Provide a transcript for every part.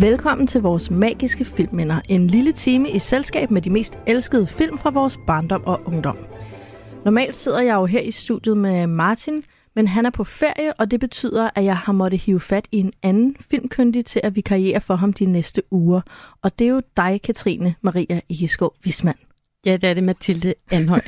Velkommen til vores magiske filmminder. En lille time i selskab med de mest elskede film fra vores barndom og ungdom. Normalt sidder jeg jo her i studiet med Martin, men han er på ferie, og det betyder, at jeg har måttet hive fat i en anden filmkyndig til at vikariere for ham de næste uger. Og det er jo dig, Katrine Maria Egeskov Wismand. Ja, det er det Mathilde Anhøj.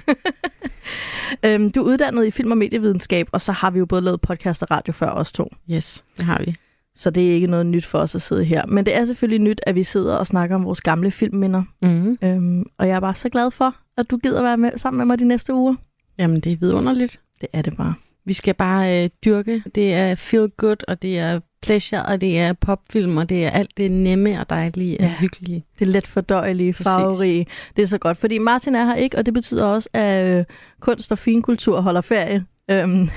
øhm, du er uddannet i film- og medievidenskab, og så har vi jo både lavet podcast og radio før os to. yes, det har vi. Så det er ikke noget nyt for os at sidde her. Men det er selvfølgelig nyt, at vi sidder og snakker om vores gamle filmminder. Mm-hmm. Øhm, og jeg er bare så glad for, at du gider være med sammen med mig de næste uger. Jamen, det er vidunderligt. Det er det bare. Vi skal bare øh, dyrke. Det er feel good, og det er pleasure, og det er popfilm, og det er alt det nemme og dejlige og Ja. hyggelige. Det er let fordøjelige, Præcis. farverige. Det er så godt, fordi Martin er her ikke, og det betyder også, at øh, kunst og finkultur holder ferie. Øhm,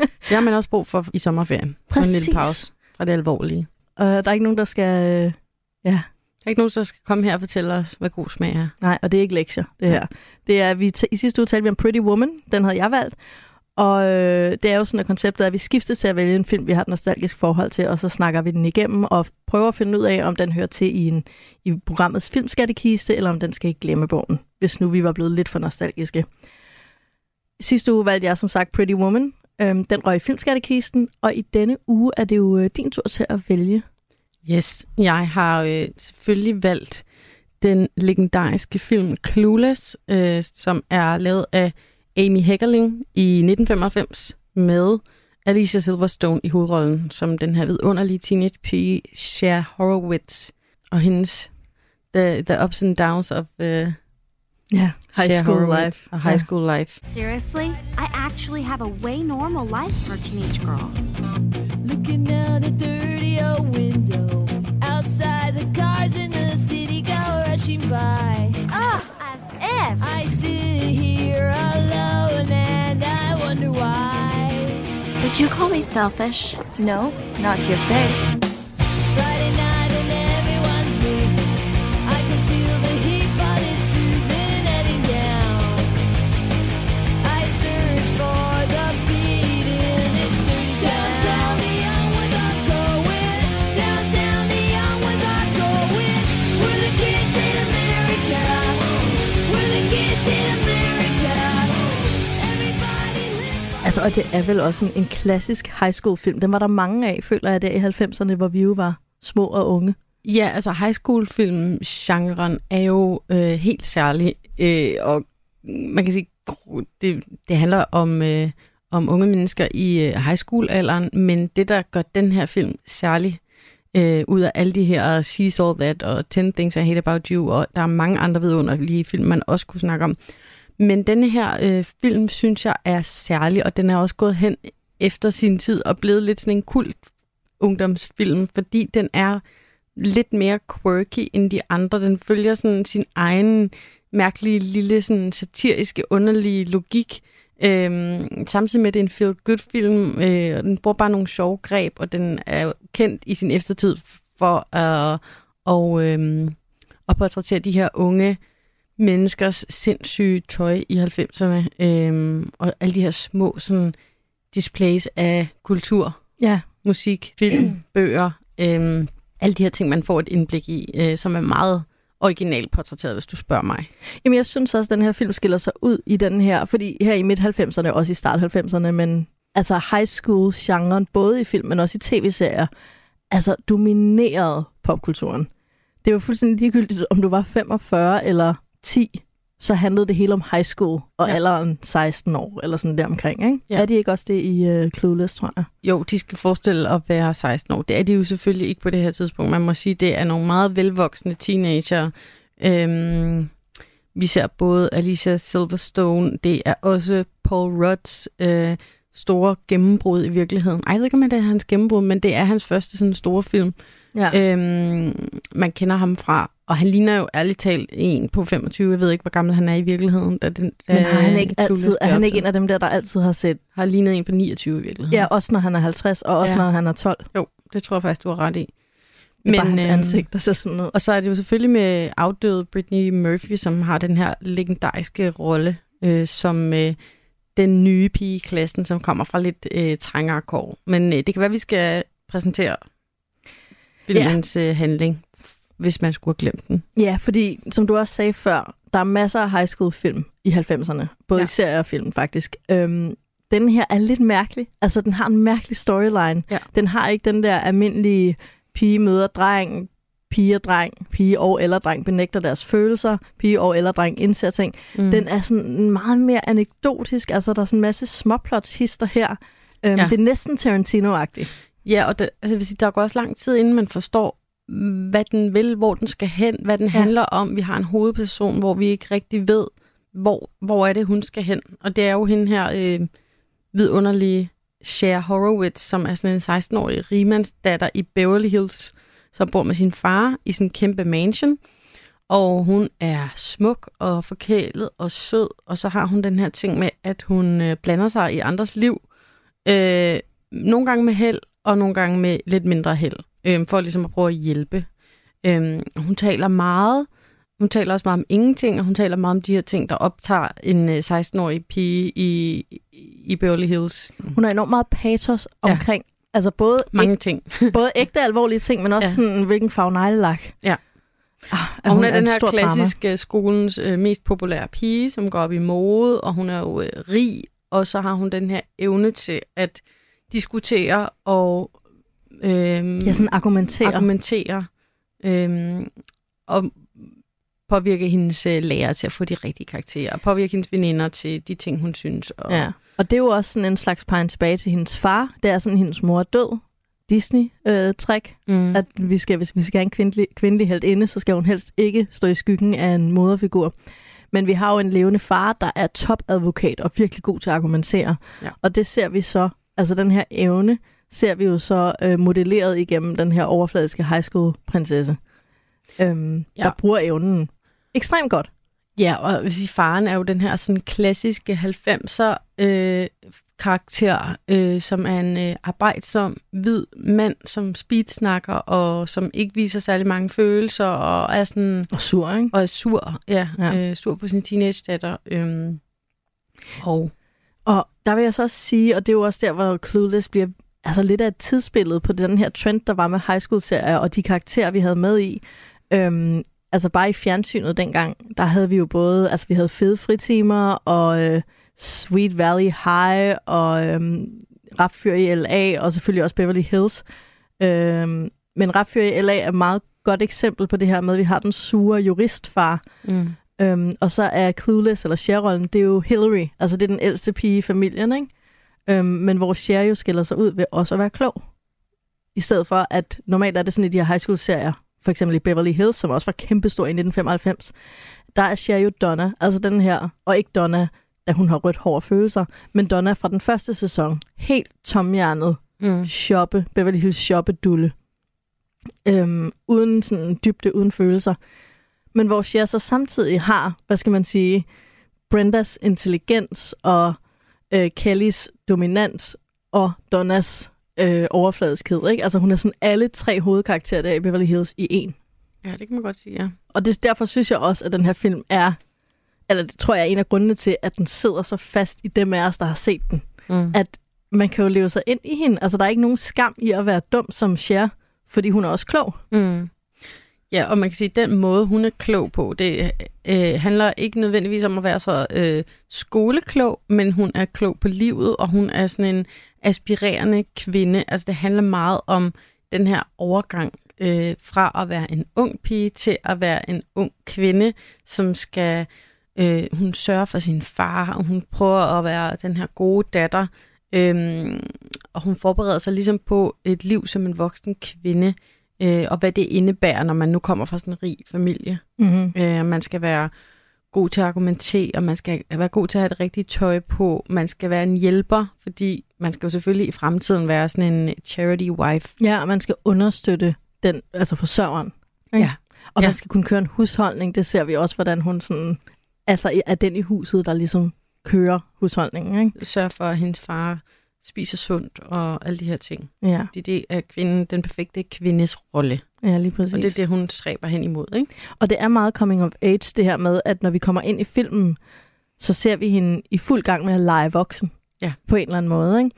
Det har man også brug for i sommerferien. For En Præcis. lille pause fra det alvorlige. og der er ikke nogen, der skal... Øh, ja, Der er ikke nogen, der skal komme her og fortælle os, hvad god smag er. nej, og det er ikke lektier, det her. Det er, vi I sidste uge talte vi om Pretty Woman, den havde jeg valgt. Og øh, det er jo sådan et koncept, at vi skiftes til at vælge en film, vi har et nostalgisk forhold til, og så snakker vi den igennem og prøver at finde ud af, om den hører til i, en, i programmets filmskattekiste, eller om den skal i glemmebogen, hvis nu vi var blevet lidt for nostalgiske. Sidste uge valgte jeg som sagt Pretty Woman. Øhm, den røg i filmskattekisten, og i denne uge er det jo øh, din tur til at vælge. Yes, jeg har øh, selvfølgelig valgt den legendariske film Clueless, øh, som er lavet af Amy Heckerling i 1995 med Alicia Silverstone i hovedrollen som den her vidunderlige teenage pige, Cher Horowitz, og hendes The, the Ups and Downs of uh, Ja, High Cher School Life. A High School Life. Seriously? I actually have a way normal life for a teenage girl. Looking out a dirty old window. Outside, the cars in the city go rushing by. Ugh, as if. I sit here alone and I wonder why. Would you call me selfish? No, not to your face. Altså, og det er vel også en, en klassisk high school film. Den var der mange af, føler jeg, der i 90'erne, hvor vi jo var små og unge. Ja, altså high school film genren er jo øh, helt særlig, øh, og man kan sige, det, det handler om, øh, om unge mennesker i øh, high school alderen, men det, der gør den her film særlig, øh, ud af alle de her øh, She's All That og 10 Things I Hate About You, og der er mange andre vidunderlige film, man også kunne snakke om. Men denne her øh, film, synes jeg, er særlig, og den er også gået hen efter sin tid og blevet lidt sådan en kult ungdomsfilm, fordi den er lidt mere quirky end de andre. Den følger sådan sin egen mærkelige, lille, sådan satiriske, underlige logik. Øhm, samtidig med, at det er en feel-good-film, øh, og den bruger bare nogle sjove greb, og den er kendt i sin eftertid for at, og, øhm, at portrættere de her unge menneskers sindssyge tøj i 90'erne, øhm, og alle de her små sådan, displays af kultur, Ja, musik, film, bøger, øhm, alle de her ting, man får et indblik i, øh, som er meget originalt portrætteret, hvis du spørger mig. Jamen, jeg synes også, at den her film skiller sig ud i den her, fordi her i midt-90'erne, også i start-90'erne, men altså high school-genren, både i film, men også i tv-serier, altså dominerede popkulturen. Det var fuldstændig ligegyldigt, om du var 45 eller 10, så handlede det hele om high school og Ja. alderen 16 år, eller sådan der omkring, ikke? Ja. Er de ikke også det i uh, Clueless, tror jeg? Jo, de skal forestille at være 16 år. Det er de jo selvfølgelig ikke på det her tidspunkt. Man må sige, det er nogle meget velvoksne teenager. Øhm, vi ser både Alicia Silverstone, det er også Paul Rudds øh, store gennembrud i virkeligheden. Ej, jeg ved ikke, om det er hans gennembrud, men det er hans første sådan store film. Ja. Øhm, man kender ham fra, og han ligner jo ærligt talt en på 25. Jeg ved ikke, hvor gammel han er i virkeligheden. Da den, da men har han ikke Clueless altid, er han ikke en af dem der, der altid har set, Har lignet en på 29 i virkeligheden. ja, også når han er 50, og også Ja. når han er 12. Jo, det tror jeg faktisk, du har ret i. Er bare hans øhm, ansigt, der ser sådan ud. Og så er det jo selvfølgelig med afdøde Britney Murphy, som har den her legendariske rolle øh, som øh, den nye pige i klassen, som kommer fra lidt øh, trængere kår. Men øh, det kan være, vi skal præsentere filmens ja. handling, hvis man skulle have glemt den. Ja, fordi som du også sagde før, der er masser af high school film i 90'erne. Både ja. I serier og film, faktisk. Øhm, den her er lidt mærkelig. Altså, den har en mærkelig storyline. Ja. Den har ikke den der almindelige pige møder dreng, pige og dreng, pige og eller dreng benægter deres følelser, pige og eller dreng indser ting. Mm. Den er sådan meget mere anekdotisk. Altså, der er sådan en masse småplotshister her. Øhm, Ja. Det er næsten Tarantino-agtigt. Ja, og det, altså, vil sige, der går også lang tid, inden man forstår, hvad den vil, hvor den skal hen, hvad den ja. handler om. Vi har en hovedperson, hvor vi ikke rigtig ved, hvor, hvor er det, hun skal hen. Og det er jo hende her øh, vidunderlige Cher Horowitz, som er sådan en 16-årig rimandsdatter i Beverly Hills, som bor med sin far i sin kæmpe mansion. Og hun er smuk og forkælet og sød, og så har hun den her ting med, at hun øh, blander sig i andres liv. Øh, nogle gange med held, og nogle gange med lidt mindre held, øh, for ligesom at prøve at hjælpe. Øh, hun taler meget, hun taler også meget om ingenting, og hun taler meget om de her ting, der optager en øh, 16-årig pige i, i Beverly Hills. Hun har enormt meget patos Ja. omkring, altså både, Mange ting. æg, både ægte alvorlige ting, men også Ja. ja. sådan, hvilken farve. Ja. Ah, Og hun er den her stort drama. klassiske skolens øh, mest populære pige, som går op i mode, og hun er jo øh, rig, og så har hun den her evne til at diskutere og øh, Ja, sådan argumentere. argumentere øh, og påvirke hendes øh, lærer til at få de rigtige karakterer, og påvirke hendes veninder til de ting, hun synes. Og, Ja. Og det er jo også sådan en slags pegen tilbage til hendes far. Det er sådan, hendes mor er død. Disney-træk. mm, at vi skal, hvis vi skal have en kvindelig, kvindelig held inde, så skal hun helst ikke stå i skyggen af en moderfigur. Men vi har jo en levende far, der er topadvokat og virkelig god til at argumentere. Ja. Og det ser vi så, altså den her evne, ser vi jo så øh, modelleret igennem den her overfladiske high school prinsesse, øhm, ja. Der bruger evnen ekstremt godt. Ja, og vil sige, faren er jo den her sådan klassiske 90'er øh, karakter, øh, som er en øh, arbejdsom, hvid mand, som speedsnakker, og som ikke viser særlig mange følelser, og er sådan Og sur, ikke? og er sur, ja, Ja. ja. Øh, sur på sin teenage-datter. Øhm, og og der vil jeg så også sige, og det er jo også der, hvor Clueless bliver altså lidt af et tidsbillede på den her trend, der var med high school-serier og de karakterer, vi havde med i. Øhm, altså bare i fjernsynet dengang, der havde vi jo både, altså vi havde fede fritimer og øh, Sweet Valley High og Rap Rapfyr i LA og selvfølgelig også Beverly Hills. Øhm, men Rapfyr i LA er et meget godt eksempel på det her med, at vi har den sure juristfar, mm, Øhm, og så er Clueless, eller Cher-rollen, det er jo Hillary. Altså det er den ældste pige i familien, ikke? Øhm, men hvor Cher jo skiller sig ud ved også at være klog. I stedet for, at normalt er det sådan i de her high school-serier, for eksempel i Beverly Hills, som også var kæmpestor i 1995, der er Cher jo Donna, altså den her, og ikke Donna, da hun har rødt hår og følelser, men Donna fra den første sæson, helt tomhjernet, mm, shoppe, Beverly Hills shoppe dulle. Øhm, uden sådan dybde, uden følelser. Men hvor Cher så samtidig har, hvad skal man sige, Brendas intelligens og øh, Kellys dominans og Donnas øh, overfladiskhed. Ikke? Altså hun er sådan alle tre hovedkarakterer der i Beverly Hills i en. ja, det kan man godt sige, ja. Og det, derfor synes jeg også, at den her film er, eller det tror jeg er en af grundene til, at den sidder så fast i dem af os, der har set den Mm. at man kan jo leve sig ind i hende. Altså, der er ikke nogen skam i at være dum som Cher, fordi hun er også klog. Mm. Ja, og man kan sige, at den måde, hun er klog på, det øh, handler ikke nødvendigvis om at være så øh, skoleklog, men hun er klog på livet, og hun er sådan en aspirerende kvinde. Altså, det handler meget om den her overgang øh, fra at være en ung pige til at være en ung kvinde, som skal... Øh, hun sørger for sin far, og hun prøver at være den her gode datter, øh, og hun forbereder sig ligesom på et liv som en voksen kvinde, øh, og hvad det indebærer, når man nu kommer fra sådan en rig familie. Mm-hmm. Øh, man skal være god til at argumentere, og man skal være god til at have det rigtige tøj på, man skal være en hjælper, fordi man skal jo selvfølgelig i fremtiden være sådan en charity wife. Ja, og man skal understøtte den, altså forsørgeren. Ikke? Ja. Og Ja. man skal kunne køre en husholdning. Det ser vi også, hvordan hun sådan, altså er den i huset, der ligesom kører husholdningen. Ikke? Sørge for, at hendes far spiser sundt og alle de her ting. Ja, Fordi det er kvinden, den perfekte kvindes rolle, ja, lige præcis. og det er det, hun stræber hen imod. Ikke? Og det er meget coming of age, det her med, at når vi kommer ind i filmen, så ser vi hende i fuld gang med at lege voksen. Ja. På en eller anden måde, ikke?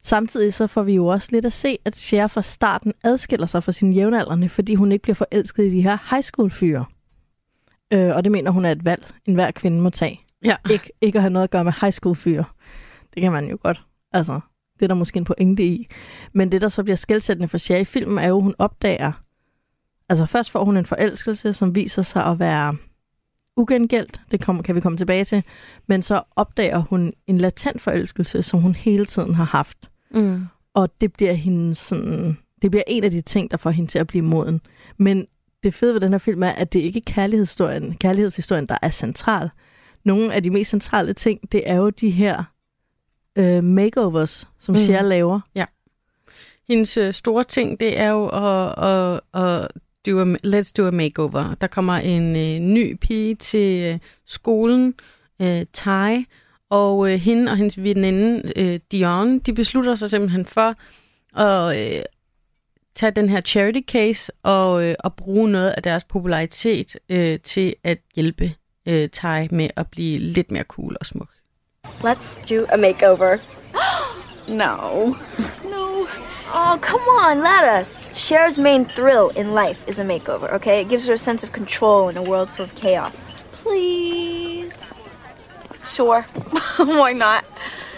Samtidig så får vi jo også lidt at se, at Cher fra starten adskiller sig fra sine jævnaldrende, fordi hun ikke bliver forelsket i de her high school fyre. Øh, og det mener hun er et valg, enhver kvinde må tage. Ja. Ikke, ikke at have noget at gøre med high school fyre. Det kan man jo godt. Altså, det er der måske en pointe i. Men det, der så bliver skældsættende for Cher i filmen, er jo, at hun opdager... Altså først får hun en forelskelse, som viser sig at være ugengældt. Det kommer, kan vi komme tilbage til. Men så opdager hun en latent forelskelse, som hun hele tiden har haft. Mm. Og det bliver hendes sådan, det bliver en af de ting, der får hende til at blive moden. Men det fede ved den her film er, at det ikke er kærlighedshistorien, kærlighedshistorien, der er central. Nogle af de mest centrale ting, det er jo de her øh, makeovers, som Mm. Cher laver. Hendes øh, store ting, det er jo at, at, at do a, let's do a makeover. Der kommer en øh, ny pige til øh, skolen, øh, Ty, og øh, hende og hendes veninde, øh, Dion, de beslutter sig simpelthen for at øh, tage den her charity case og, øh, og bruge noget af deres popularitet øh, til at hjælpe øh, Ty med at blive lidt mere cool og smuk. Let's do a makeover. No. No. Oh, come on, let us. Cher's main thrill in life is a makeover, okay? It gives her a sense of control in a world full of chaos. Please. Sure. Why not?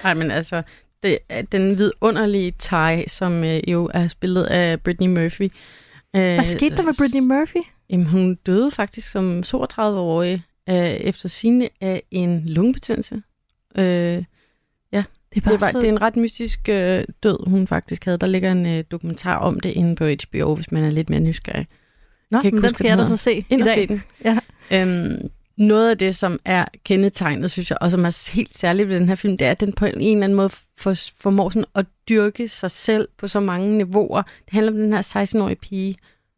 Nej, men altså, det er den vidunderlige Ty, som øh, jo er spillet af Britney Murphy. Øh, Hvad skete der med Britney Murphy? Jamen, hun døde faktisk som 32-årig øh, efter sine af en lungebetændelse. Øh, Det er, det, var, så... det er en ret mystisk øh, død, hun faktisk havde. Der ligger en øh, dokumentar om det inde på HBO, hvis man er lidt mere nysgerrig. Nå, kan men den huske, skal hvad jeg den da så se Ind i dag. se den. Ja. Øhm, noget af det, som er kendetegnet, synes jeg, og som er helt særligt ved den her film, det er, at den på en eller anden måde for, formår sådan at dyrke sig selv på så mange niveauer. Det handler om den her 16-årige pige,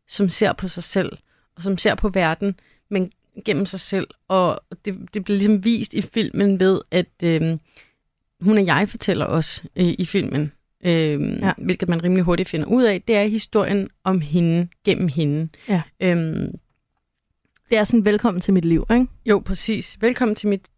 som ser på sig selv, og som ser på verden, men gennem sig selv. Og det, det bliver ligesom vist i filmen ved, at øhm, hun og jeg fortæller os øh, i filmen, øhm, ja. Hvilket man rimelig hurtigt finder ud af, det er historien om hende gennem hende. Ja. Øhm, Det er sådan, velkommen til mit liv, ikke? jo, præcis. Velkommen til mit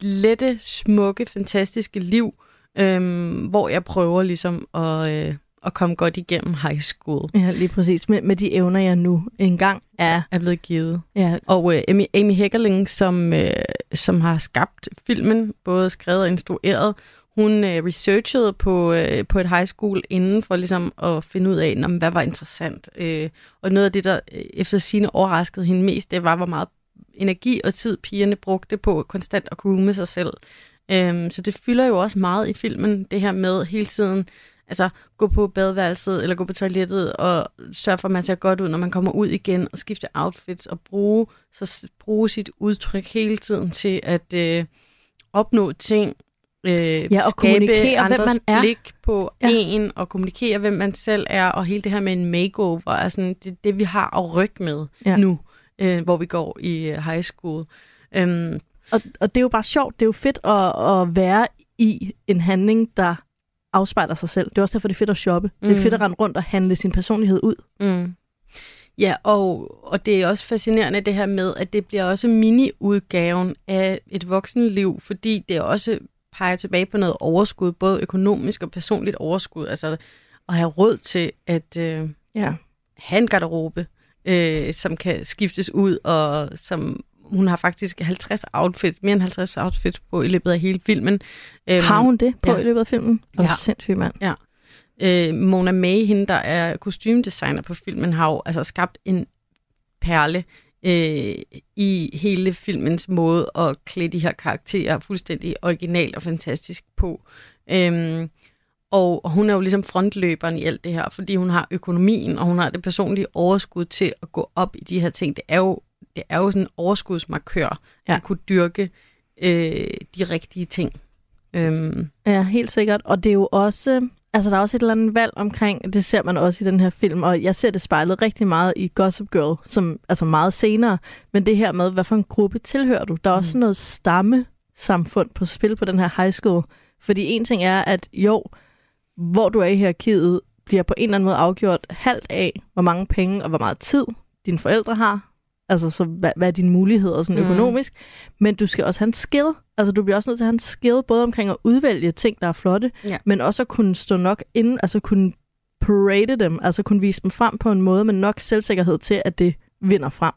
lette, smukke, fantastiske liv, øhm, hvor jeg prøver ligesom at, øh, at komme godt igennem high school. Ja, lige præcis. Med, med de evner, jeg nu engang er. Er blevet givet. Ja, Og øh, Amy, Amy Heckerling, som, øh, som har skabt filmen, både skrevet og instrueret, hun øh, researchede på, øh, på et high school inden for ligesom at finde ud af, nå, men hvad var interessant. Øh, og noget af det, der øh, efter sine overraskede hende mest, det var, hvor meget energi og tid pigerne brugte på konstant at med sig selv. Øhm, så det fylder jo også meget i filmen, det her med hele tiden altså gå på badeværelset eller gå på toilettet og sørge for, at man ser godt ud, når man kommer ud igen og skifte outfits og bruge, så bruge sit udtryk hele tiden til at øh, opnå ting, øh, Ja, og kommunikere, hvem andres man er. blik på Ja. en og kommunikere, hvem man selv er, og hele det her med en makeover, er sådan, det, det vi har at rykke med Ja. ja. nu, øh, hvor vi går i øh, high school. Øhm, og, og det er jo bare sjovt. Det er jo fedt at, at være i en handling, der afspejler sig selv. Det er også derfor, det er fedt at shoppe. Mm. Det er Mm. fedt at rende rundt og handle sin personlighed ud. Mm. Ja, og, og det er også fascinerende det her med, at det bliver også mini-udgaven af et voksenliv, fordi det også peger tilbage på noget overskud, både økonomisk og personligt overskud. Altså at have råd til at øh, Ja. have en garderobe, øh, som kan skiftes ud, og som hun har faktisk 50 outfits, mere end 50 outfits på i løbet af hele filmen. Øhm, Har hun det på ja. i løbet af filmen? Hvor Ja. ja. sindssygt, mand. øh, Mona May, hende der er kostymdesigner på filmen, har jo altså skabt en perle øh, i hele filmens måde at klæde de her karakterer fuldstændig originalt og fantastisk på. Øhm, og og hun er jo ligesom frontløberen i alt det her, fordi hun har økonomien, og hun har det personlige overskud til at gå op i de her ting. Det er jo, det er jo sådan en overskudsmarkør ja. At kunne dyrke øh, de rigtige ting. Øhm, Ja, helt sikkert. Og det er jo også... Altså, der er også et eller andet valg omkring, det ser man også i den her film, og jeg ser det spejlet rigtig meget i Gossip Girl, som altså meget senere, men det her med, hvad for en gruppe tilhører du? Der er også Mm. noget stammesamfund på spil på den her high school, fordi en ting er, at jo, hvor du er i hierarkiet, bliver på en eller anden måde afgjort halvt af, hvor mange penge og hvor meget tid dine forældre har, altså så hvad, hvad er dine muligheder sådan Mm. økonomisk, men du skal også have en skill, Altså, du bliver også nødt til at have en skill, både omkring at udvælge ting, der er flotte, Ja. men også at kunne stå nok inden, altså kunne parade dem, altså kunne vise dem frem på en måde med nok selvsikkerhed til, at det vinder frem.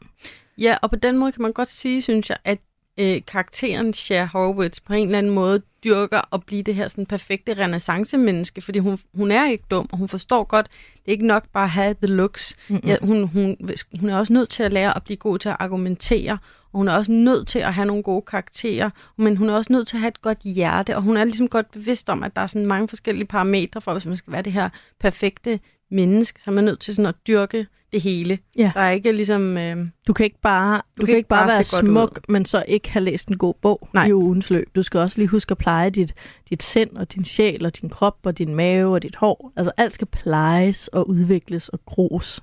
Ja, og på den måde kan man godt sige, synes jeg, at øh, karakteren Cher Horowitz på en eller anden måde dyrker at blive det her sådan perfekte renaissance-menneske, fordi hun, hun er ikke dum, og hun forstår godt, det er ikke nok bare at have the looks. Ja, hun, hun, hun er også nødt til at lære at blive god til at argumentere, og hun er også nødt til at have nogle gode karakterer, men hun er også nødt til at have et godt hjerte, og hun er ligesom godt bevidst om, at der er sådan mange forskellige parametre for, hvis man skal være det her perfekte menneske, så er man nødt til sådan at dyrke det hele. Ja. Der er ikke ligesom... Øh, Du kan ikke bare, du, du kan ikke bare, være se godt smuk, ud. men så ikke have læst en god bog Nej. i ugens løb. Du skal også lige huske at pleje dit, dit sind og din sjæl og din krop og din mave og dit hår. Altså alt skal plejes og udvikles og gros.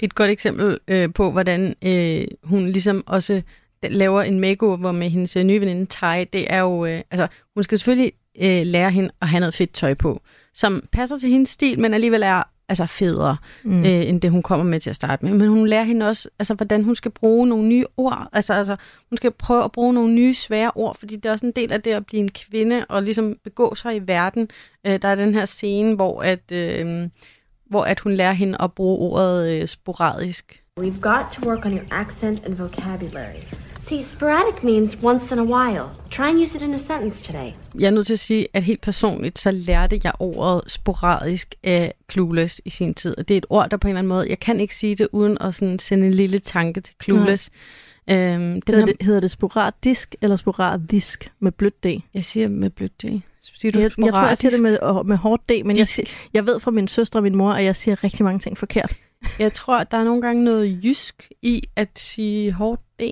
et godt eksempel øh, på, hvordan øh, hun ligesom også laver en makeover med hendes øh, nye veninde Ty, det er jo, øh, altså hun skal selvfølgelig øh, lære hende at have noget fedt tøj på, som passer til hendes stil, men alligevel er altså federe, Mm. øh, end det hun kommer med til at starte med. Men hun lærer hende også, altså hvordan hun skal bruge nogle nye ord, altså, altså hun skal prøve at bruge nogle nye svære ord, fordi det er også en del af det at blive en kvinde og ligesom begå sig i verden. Øh, der er den her scene, hvor at, øh, hvor at hun lærer hende at bruge ordet øh, sporadisk. We've got to work on your accent and vocabulary. See, sporadic means once in a while. Try and use it in a sentence today. Jeg er nødt til at sige, at helt personligt, så lærte jeg ordet sporadisk af Clueless i sin tid. Og det er et ord, der på en eller anden måde, jeg kan ikke sige det uden at sådan sende en lille tanke til Clueless. Øhm, den Hedder, her, det, hedder det sporadisk eller sporadisk med blødt D? jeg siger med blødt D. Siger du Jeg, jeg tror, jeg siger det sporadisk? med, med hårdt D, men jeg, jeg ved fra min søstre og min mor, at jeg siger rigtig mange ting forkert. Jeg tror, at der er nogle gange noget jysk i at sige hårdt D.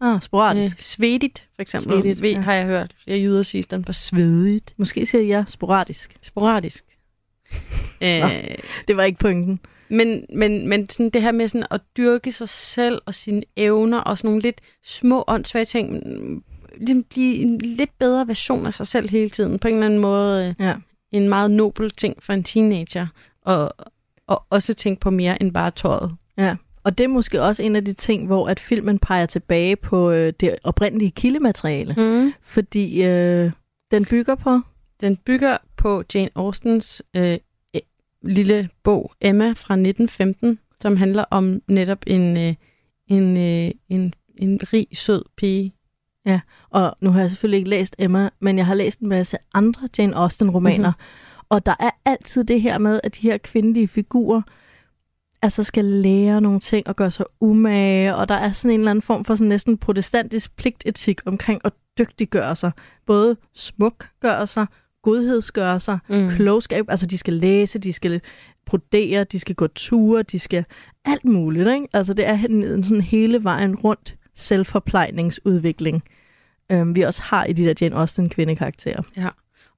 Ah, sporadisk. Øh, svedigt, for eksempel. Svedigt, Ved, ja. har jeg hørt flere jyder sige, at den var svedigt. Måske siger jeg sporadisk. Sporadisk. øh, Det var ikke pointen. Men, men, men sådan det her med sådan at dyrke sig selv og sine evner og sådan nogle lidt små åndssvage ting, mm, ligesom blive en lidt bedre version af sig selv hele tiden. På en eller anden måde øh, Ja. en meget nobel ting for en teenager. Og, og også tænke på mere end bare tøjet. Ja, og det er måske også en af de ting, hvor at filmen peger tilbage på øh, det oprindelige kildemateriale. Mm. Fordi øh, den bygger på... Den bygger på Jane Austens øh, øh, lille bog Emma fra 1915, som handler om netop en, øh, en, øh, en, en rig, sød pige, Og nu har jeg selvfølgelig ikke læst Emma, men jeg har læst en masse andre Jane Austen-romaner. Mm-hmm. Og der er altid det her med, at de her kvindelige figurer altså skal lære nogle ting og gøre sig umage, og der er sådan en eller anden form for sådan næsten protestantisk pligtetik omkring at dygtiggøre sig. Både smukgøre sig, godhedsgøre sig, Mm. klogskab, altså de skal læse, de skal brodere, de skal gå ture, de skal alt muligt, ikke? Altså det er en, sådan hele vejen rundt selvforplejningsudvikling, øhm, vi også har i de der Jane Austen kvindekarakterer. Ja.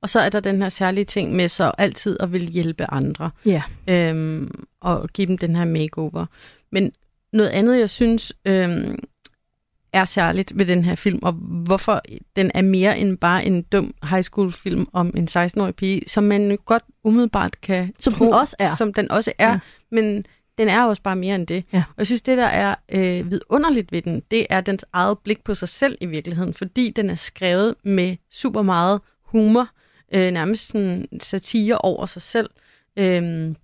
Og så er der den her særlige ting med så altid at vil hjælpe andre. Ja. Øhm, og give dem den her makeover. Men noget andet, jeg synes øhm, er særligt ved den her film, og hvorfor den er mere end bare en dum high school film om en 16-årig pige, som man jo godt umiddelbart kan Som tro, den også er. Som den også er. Ja. Men den er også bare mere end det. Ja. Og jeg synes, det der er øh, vidunderligt ved den, det er dens eget blik på sig selv i virkeligheden, fordi den er skrevet med super meget humor, øh, nærmest sådan satire over sig selv, øh,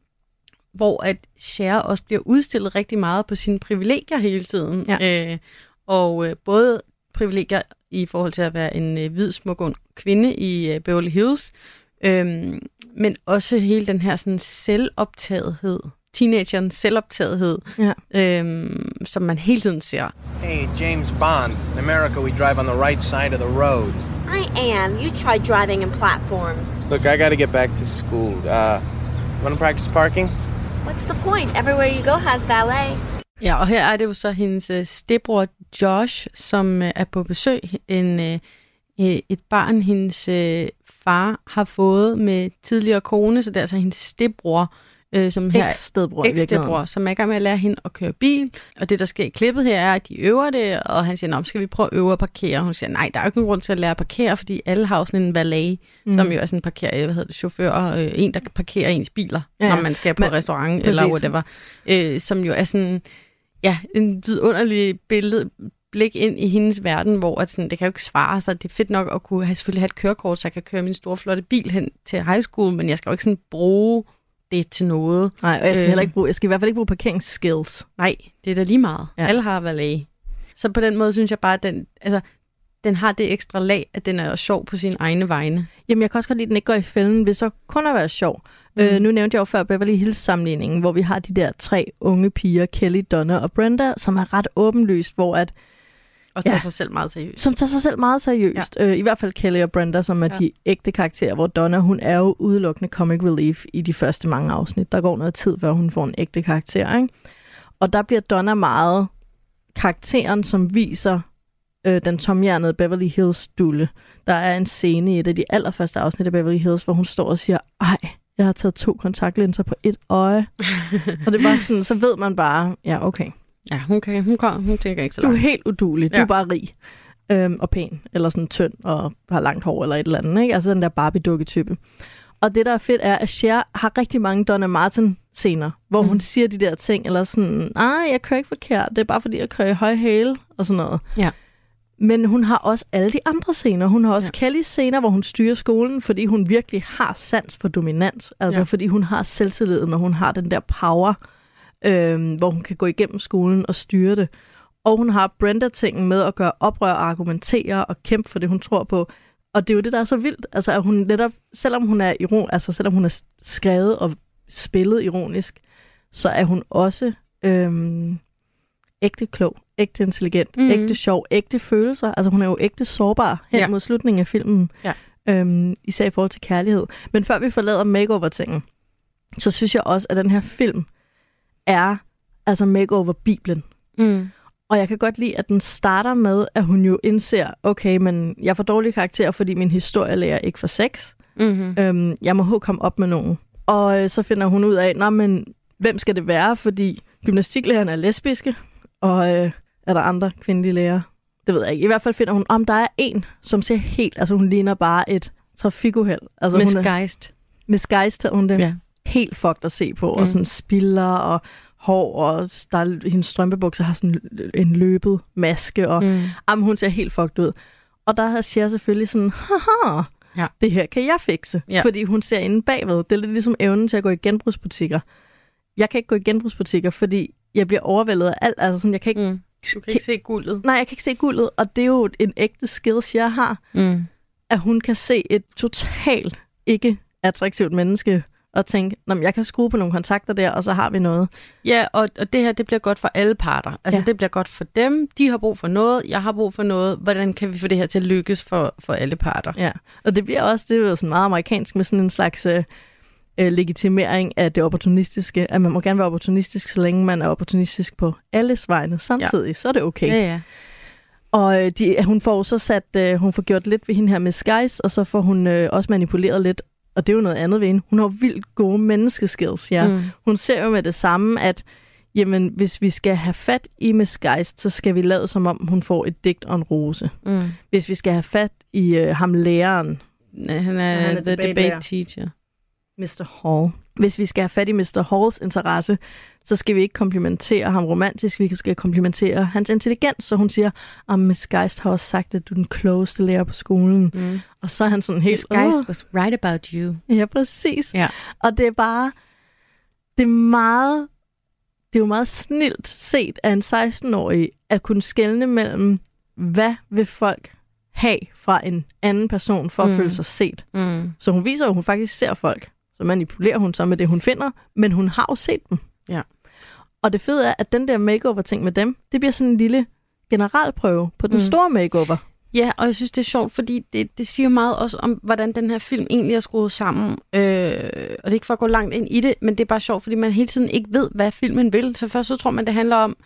hvor at Cher også bliver udstillet rigtig meget på sine privilegier hele tiden. Ja. Øh, og øh, både privilegier i forhold til at være en øh, hvid, smuk ung kvinde i øh, Beverly Hills, øh, men også hele den her sådan selvoptagethed, teenagerens selvoptagethed, Ja. øh, som man hele tiden ser. Hey, James Bond. In America, we drive on the right side of the road. I am. You try driving in platforms. Look, I gotta get back to school. Uh, wanna practice parking? What's the point? Everywhere you go has valet. Ja, og her er det jo så hendes øh, stedbror Josh, som øh, er på besøg. En, øh, et barn, hendes øh, far har fået med tidligere kone, så det er altså hendes stedbror, øh, som her virkeligheden. eks-stedbror, som er i gang med at lære hende at køre bil. Og det, der sker i klippet her, er, at de øver det, og han siger, Nå, skal vi prøve at øve at parkere? Og hun siger, nej, der er jo ikke nogen grund til at lære at parkere, fordi alle har sådan en valet, mm. som jo er sådan en parker, hvad hedder det, chauffør, øh, en, der kan parkere ens biler, ja. når man skal på Men- restaurant præcis. eller whatever. Øh, som jo er sådan, ja, en vidunderlig billede, blik ind i hendes verden, hvor at sådan, det kan jo ikke svare sig. Det er fedt nok at kunne have, selvfølgelig have et kørekort, så jeg kan køre min store flotte bil hen til high school, men jeg skal jo ikke sådan bruge det til noget. Nej, og jeg skal Øh. heller ikke bruge, jeg skal i hvert fald ikke bruge parkeringsskills. Nej, det er da lige meget. Ja. Alle har valet. Så på den måde synes jeg bare, at den, altså, den har det ekstra lag, at den er sjov på sine egne vegne. Jamen, jeg kan også godt lide, at den ikke går i fælden, ved så kun at være sjov. Mm. Øh, nu nævnte jeg jo før Beverly Hills-sammenligningen, hvor vi har de der tre unge piger, Kelly, Donna og Brenda, som er ret åbenlyst, hvor at, Og tager Ja. sig selv meget seriøst. som tager sig selv meget seriøst. Ja. Øh, I hvert fald Kelly og Brenda, som er ja. De ægte karakterer, hvor Donna, hun er jo udelukkende comic relief i de første mange afsnit. Der går noget tid, før hun får en ægte karakter, ikke? Og der bliver Donna meget karakteren, som viser øh, den tomhjernede Beverly Hills dulle. Der er en scene i et af de allerførste afsnit af Beverly Hills, hvor hun står og siger, ej, jeg har taget to kontaktlinser på et øje. og det er bare sådan, så ved man bare, ja, okay. Ja, hun, kan, hun, kan, hun tænker ikke så Du er langt. helt udulig. Du er Ja. bare rig. Øhm, og pæn, eller sådan tynd, og har langt hår, eller et eller andet. Ikke? Altså den der Barbie-dukke-type. Og det, der er fedt, er, at Cher har rigtig mange Donna Martin-scener, hvor mm. hun siger de der ting, eller sådan, nej, jeg kører ikke forkert, det er bare fordi, jeg kører i høj hæle, og sådan noget. Ja. Men hun har også alle de andre scener. Hun har også ja. Kellys scener, hvor hun styrer skolen, fordi hun virkelig har sans for dominans. Altså Ja. fordi hun har selvtilliden, og hun har den der power, øhm, hvor hun kan gå igennem skolen og styre det. Og hun har Brenda-tingen med at gøre oprør og argumentere og kæmpe for det, hun tror på. Og det er jo det, der er så vildt. Altså, at hun netop, selvom hun er iron, altså selvom hun er skrevet og spillet ironisk, så er hun også øhm, ægte klog, ægte intelligent, mm. ægte sjov, ægte følelser. Altså hun er jo ægte sårbar hen ja. mod slutningen af filmen. Ja. Øhm, især i forhold til kærlighed. Men før vi forlader makeover-tingen, så synes jeg også, at den her film er altså makeover-biblen. Mm. Og jeg kan godt lide, at den starter med, at hun jo indser, okay, men jeg får dårlige karakterer, fordi min historielærer ikke får sex. Mm-hmm. Øhm, jeg må komme op med nogen. Og øh, så finder hun ud af, Nå, men hvem skal det være? Fordi gymnastiklærerne er lesbiske, og øh, er der andre kvindelige lærere? Det ved jeg ikke. I hvert fald finder hun, om der er en, som ser helt, altså hun ligner bare et trafikuheld. Altså, Miss hun er, Geist. Miss Geist hedder hun det. Ja. Helt fucked at se på, mm. Og sådan spiller og hår, og der er, hendes strømpebukser har sådan en løbet maske, og Mm. Jamen, hun ser helt fucked ud. Og der har Cher selvfølgelig sådan, haha, Ja. det her kan jeg fikse. Ja. Fordi hun ser inde bagved. Det er lidt ligesom evnen til at gå i genbrugsbutikker. Jeg kan ikke gå i genbrugsbutikker, fordi jeg bliver overvældet af alt. Altså sådan, jeg kan ikke, Mm. Du kan ikke se guldet. nej, jeg kan ikke se guldet, og det er jo en ægte skill, Cher har, Mm. at hun kan se et totalt ikke attraktivt menneske og tænke, Nå, jeg kan skrue på nogle kontakter der, og så har vi noget. Ja, og, og det her, det bliver godt for alle parter. Altså, Ja. det bliver godt for dem. De har brug for noget. Jeg har brug for noget. Hvordan kan vi få det her til at lykkes for, for alle parter? Ja, og det bliver også, det er jo sådan meget amerikansk med sådan en slags øh, øh, legitimering af det opportunistiske, at man må gerne være opportunistisk, så længe man er opportunistisk på alles vegne samtidig, ja. så er det okay. Ja, ja. Og øh, de, hun får så sat, øh, hun får gjort lidt ved hende her med Geist, og så får hun øh, også manipuleret lidt, og det er jo noget andet ved hende. Hun har vildt gode menneskeskills, ja. Mm. Hun ser jo med det samme, at jamen, hvis vi skal have fat i Miss Geist, så skal vi lade som om, hun får et digt og en rose. Mm. Hvis vi skal have fat i øh, ham læreren, Han er, han er the debate debate teacher. Mr. Hall. Hvis vi skal have fat i Mr. Halls interesse, så skal vi ikke komplimentere ham romantisk, vi skal komplimentere hans intelligens. Så hun siger, at Miss Geist har også sagt, at du er den klogeste lærer på skolen. Mm. Og så er han sådan helt... Miss Geist "Åh." was right about you. Ja, præcis. Ja. Og det er bare... Det er meget... Det er jo meget snilt set af en 16-årig at kunne skelne mellem, hvad vil folk have fra en anden person for at Mm. føle sig set. Mm. Så hun viser jo, at hun faktisk ser folk. Så manipulerer hun så med det, hun finder, men hun har jo set dem. Ja. Og det fede er, at den der makeover-ting med dem, det bliver sådan en lille generalprøve på den Mm. store makeover. Ja, og jeg synes, det er sjovt, fordi det, det siger meget også om, hvordan den her film egentlig er skruet sammen. Øh, og det er ikke for at gå langt ind i det, men det er bare sjovt, fordi man hele tiden ikke ved, hvad filmen vil. Så først så tror man, det handler om,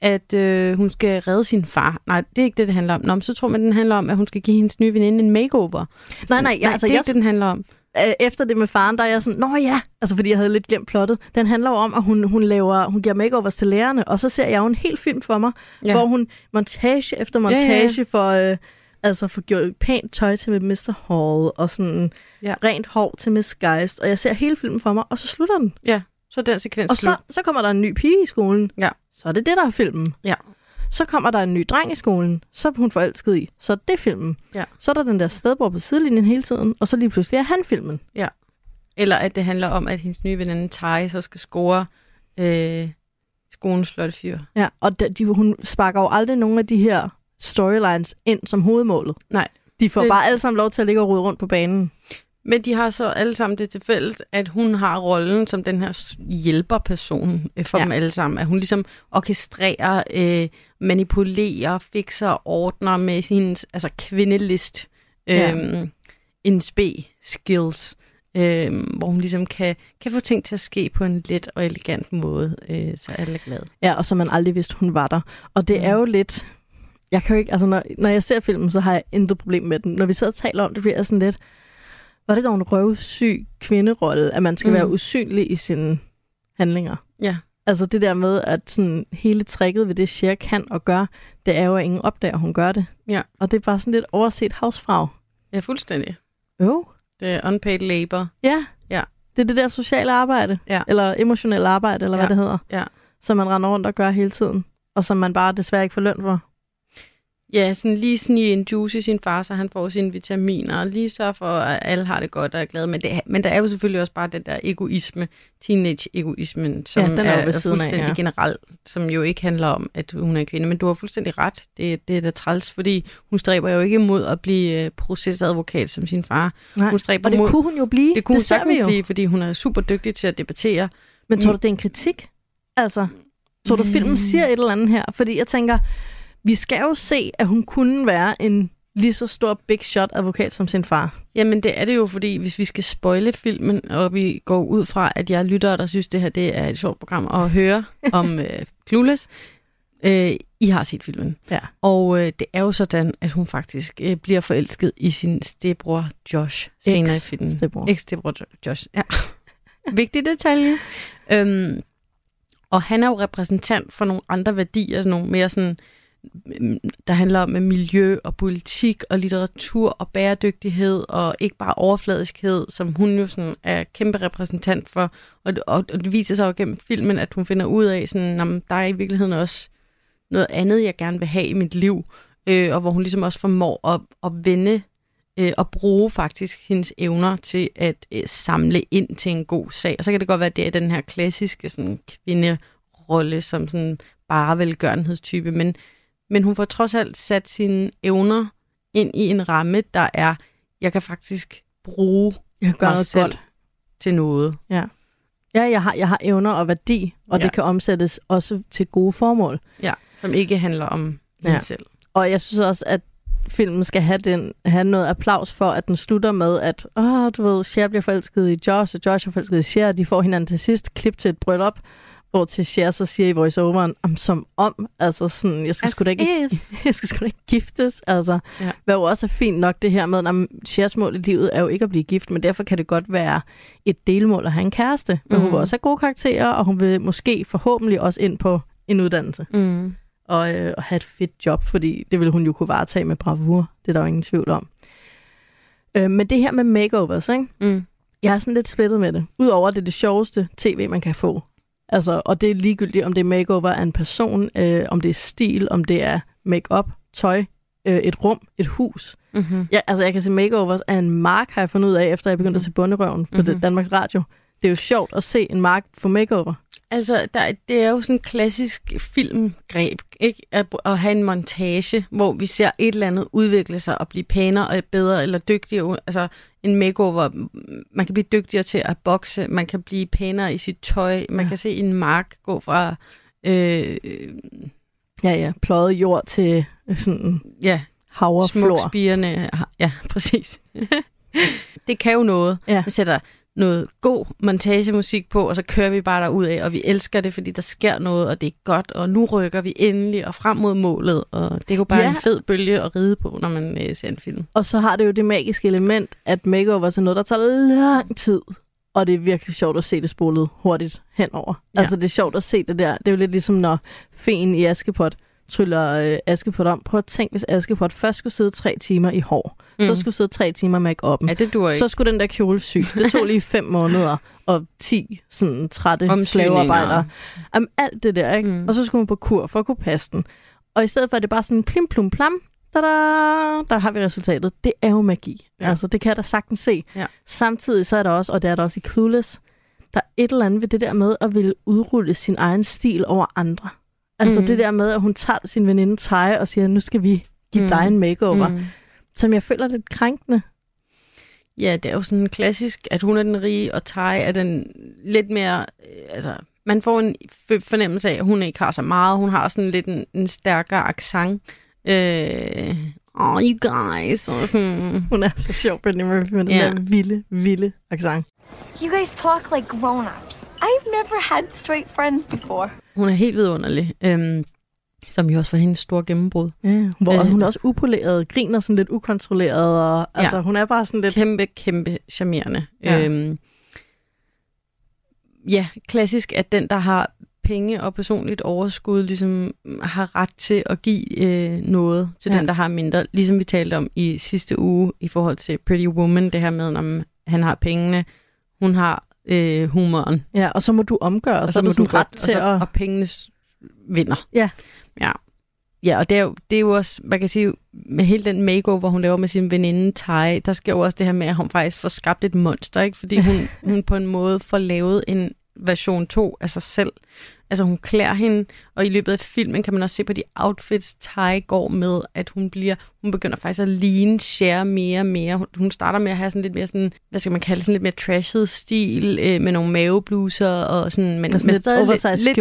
at øh, hun skal redde sin far. Nej, det er ikke det, det handler om. Nå, men så tror man, den handler om, at hun skal give hendes nye veninde en makeover. Nej, nej, ja, Nej altså, det er jeg, ikke det, den handler om. Øh, efter det med faren, der er jeg sådan, nå ja, altså fordi jeg havde lidt glemt plottet. Den handler jo om, at hun, hun, laver, hun giver makeovers til lærerne, og så ser jeg jo en hel film for mig, Ja. ja. hvor hun montage efter ja, montage ja. for øh, altså få gjort pænt tøj til Mr. Hall, og sådan Ja. ja. rent hår til Miss Geist, og jeg ser hele filmen for mig, og så slutter den. Ja, så den sekvens Og så, slut. så kommer der en ny pige i skolen. Ja. Så er det det, der er filmen. Ja. Så kommer der en ny dreng i skolen, så er hun forelsket i. Så er det filmen. Ja. Så er der den der stedbror på sidelinjen hele tiden, og så lige pludselig er han filmen. Eller at det handler om, at hendes nye veninde Tai så skal score øh, skolens flotte fyr. Ja, og de, de, hun sparker jo aldrig nogen af de her storylines ind som hovedmålet. Nej. De får det... bare alle sammen lov til at ligge og rode rundt på banen. Men de har så alle sammen det til fælles, at hun har rollen som den her hjælperperson øh, for ja. Dem alle sammen. At hun ligesom orkestrerer, øh, manipulerer, fikser, ordner med hendes altså kvindelist Ja. øh, NSB skills, øh, hvor hun ligesom kan, kan få ting til at ske på en let og elegant måde, øh, så alle er glade. Ja, og så man aldrig vidste, hun var der. Og det Mm. er jo lidt... Jeg kan jo ikke, altså når, når jeg ser filmen, så har jeg intet problem med den. Når vi sidder og taler om det, bliver jeg sådan lidt... Var det dog en røvsyg kvinderolle, at man skal Mm. være usynlig i sine handlinger? Ja. Altså det der med, at sådan hele tricket ved det, Cher kan og gør, det er jo, at ingen opdager, at hun gør det. Ja. Og det er bare sådan lidt overset havsfrag. Ja, fuldstændig. Jo. Det er unpaid labor. Ja. Ja. Det er det der sociale arbejde. Ja. Eller emotionelle arbejde, eller Ja. hvad det hedder. Ja. Som man render rundt og gør hele tiden. Og som man bare desværre ikke får løn for. Ja, sådan lige snige en juice i sin far, så han får sine vitaminer, og lige sørge for, at alle har det godt og er glade. Men, det, men der er jo selvfølgelig også bare den der egoisme, teenage-egoismen, som Ja, den er er, ved siden af, fuldstændig ja. generelt, som jo ikke handler om, at hun er kvinde. Men du har fuldstændig ret. Det, det er da træls, fordi hun stræber jo ikke imod at blive øh, procesadvokat som sin far. Nej. Hun stræber Og det mod, kunne hun jo blive. det kunne det hun sagtens jo. blive, fordi hun er super dygtig til at debattere. Men tror Mm. du, det er en kritik? Altså, tror du, filmen siger et eller andet her? Fordi jeg tænker, vi skal jo se, at hun kunne være en lige så stor big shot advokat som sin far. Jamen det er det jo, fordi hvis vi skal spoile filmen, og vi går ud fra, at jeg lytter, der synes, det her det er et sjovt program at høre om øh, Clueless, øh, I har set filmen. Ja. Og øh, det er jo sådan, at hun faktisk øh, bliver forelsket i sin stebror Josh senere i filmen. Ex-stedbror. Ex-stebror Jo- Josh, ja. Vigtig detalje. Øhm, og han er jo repræsentant for nogle andre værdier, nogle mere sådan, der handler om miljø og politik og litteratur og bæredygtighed og ikke bare overfladiskhed, som hun jo sådan er kæmpe repræsentant for. Og, og, og det viser sig jo gennem filmen, at hun finder ud af, sådan, at der er i virkeligheden også noget andet, jeg gerne vil have i mit liv. Øh, og hvor hun ligesom også formår at, at vende øh, og bruge faktisk hendes evner til at øh, samle ind til en god sag. Og så kan det godt være, at det er den her klassiske sådan, kvinderolle, som sådan bare velgørenhedstype, men, men hun får trods alt sat sine evner ind i en ramme, der er, jeg kan faktisk bruge Jeg gøre mig noget selv godt. til noget. Ja, jeg har, jeg har evner og værdi, og Ja. det kan omsættes også til gode formål. Ja, som ikke handler om Ja. hende selv. Og jeg synes også, at filmen skal have, den, have noget applaus for, at den slutter med, at åh, du ved, Cher bliver forelsket i Josh, og Josh er forelsket i Cher, og de får hinanden til sidst, klip til et bryllup, hvor til Cher så siger i voiceoveren, om som om, altså sådan, jeg skal As sgu da ikke, jeg skal sgu da ikke giftes, altså, Ja. hvad jo også er fint nok det her med, at Chers mål i livet er jo ikke at blive gift, men derfor kan det godt være et delmål at have en kæreste, men mm. hun Mhm. vil også have gode karakterer, og hun vil måske forhåbentlig også ind på en uddannelse Mm. og, øh, og have et fedt job, fordi det vil hun jo kunne varetage med bravur. Det er der jo ingen tvivl om. Øh, men det her med makeovers, ikke? Mm. jeg er sådan lidt splittet med det. Udover at det er det sjoveste tv, man kan få. Altså, og det er ligegyldigt, om det er makeover af en person, øh, om det er stil, om det er makeup, tøj, øh, et rum, et hus. Mm-hmm. Ja, altså, jeg kan se makeovers af en mark, har jeg fundet ud af, efter jeg begyndte at se Bunderøven på Mhm. det, Danmarks Radio. Det er jo sjovt at se en mark få makeover. Altså, der, det er jo sådan en klassisk filmgreb, ikke? At, at have en montage, hvor vi ser et eller andet udvikle sig og blive pænere og bedre eller dygtigere. Altså, en makeover, man kan blive dygtigere til at bokse, man kan blive pænere i sit tøj, man Ja. kan se en mark gå fra, øh, Ja, ja, pløjet jord til øh, sådan ja, havreflor. smukspirende. Ja, præcis. det kan jo noget. Ja. Vi sætter noget god montagemusik på, og så kører vi bare derud af, og vi elsker det, fordi der sker noget, og det er godt, og nu rykker vi endelig og frem mod målet, og det er jo bare Ja. en fed bølge at ride på, når man øh, ser en film. Og så har det jo det magiske element, at makeovers er noget, der tager lang tid. Og det er virkelig sjovt at se det spolet hurtigt henover. Ja. Altså det er sjovt at se det der. Det er jo lidt ligesom, når feen i Askepot tryller øh, Askepot om. Prøv at tænke, hvis Askepot først skulle sidde tre timer i hår. Mm. Så skulle sidde tre timer med make Ja, det dur ikke. Så skulle den der kjole syes. Det tog lige fem måneder og ti sådan trætte Omsyninger. slavearbejdere. Jamen, alt det der, ikke? Mm. Og så skulle hun på kur for at kunne passe den. Og i stedet for, at det bare sådan plim plum plam, tada, der har vi resultatet. Det er jo magi. Ja. Altså, det kan jeg da sagtens se. Ja. Samtidig så er der også, og det er der også i Clueless, der er et eller andet ved det der med at ville udrulle sin egen stil over andre. Altså mm. det der med, at hun tager sin veninde Ty og siger, nu skal vi give mm. dig en makeover. Mm. Som jeg føler er lidt krænkende. Ja, det er jo sådan klassisk, at hun er den rige, og Tai er den lidt mere... Øh, altså, man får en fornemmelse af, at hun ikke har så meget. Hun har sådan lidt en, en stærkere accent. Øh, oh, you guys. Og sådan, Hun er så sjov, Brittany Murphy, med den Ja. der vilde, vilde accent. You guys talk like grown-ups. I've never had straight friends before. hun er helt vidunderlig. Øhm, som jo også var hendes store gennembrud. Ja, hvor Øh. hun er også upoleret, griner sådan lidt ukontrolleret, og altså, hun er bare sådan lidt... Kæmpe, kæmpe charmerende. Ja. Øhm, ja, klassisk, at den, der har penge og personligt overskud, ligesom har ret til at give øh, noget til ja. Ja. den, der har mindre. Ligesom vi talte om i sidste uge i forhold til Pretty Woman, det her med, om han har pengene, hun har øh, humoren. Ja, og så må du omgøre, og, Og så, er du ret til og, så, at... og pengene vinder. Ja. Ja. Ja, og det er, jo, det er jo også, man kan sige, med hele den makeover, hun laver med sin veninde Tai, der sker jo også det her med, at hun faktisk får skabt et monster, ikke? Fordi hun, hun på en måde får lavet en version 2 af sig selv. Altså hun klæder hende, og i løbet af filmen kan man også se på de outfits, Tai går med, at hun bliver, hun begynder faktisk at ligne Cher mere og mere. Hun, hun starter med at have sådan lidt mere sådan, hvad skal man kalde sådan lidt mere trashed stil, øh, med nogle mavebluser og sådan, men, Og sådan men lidt stadig lidt, lidt,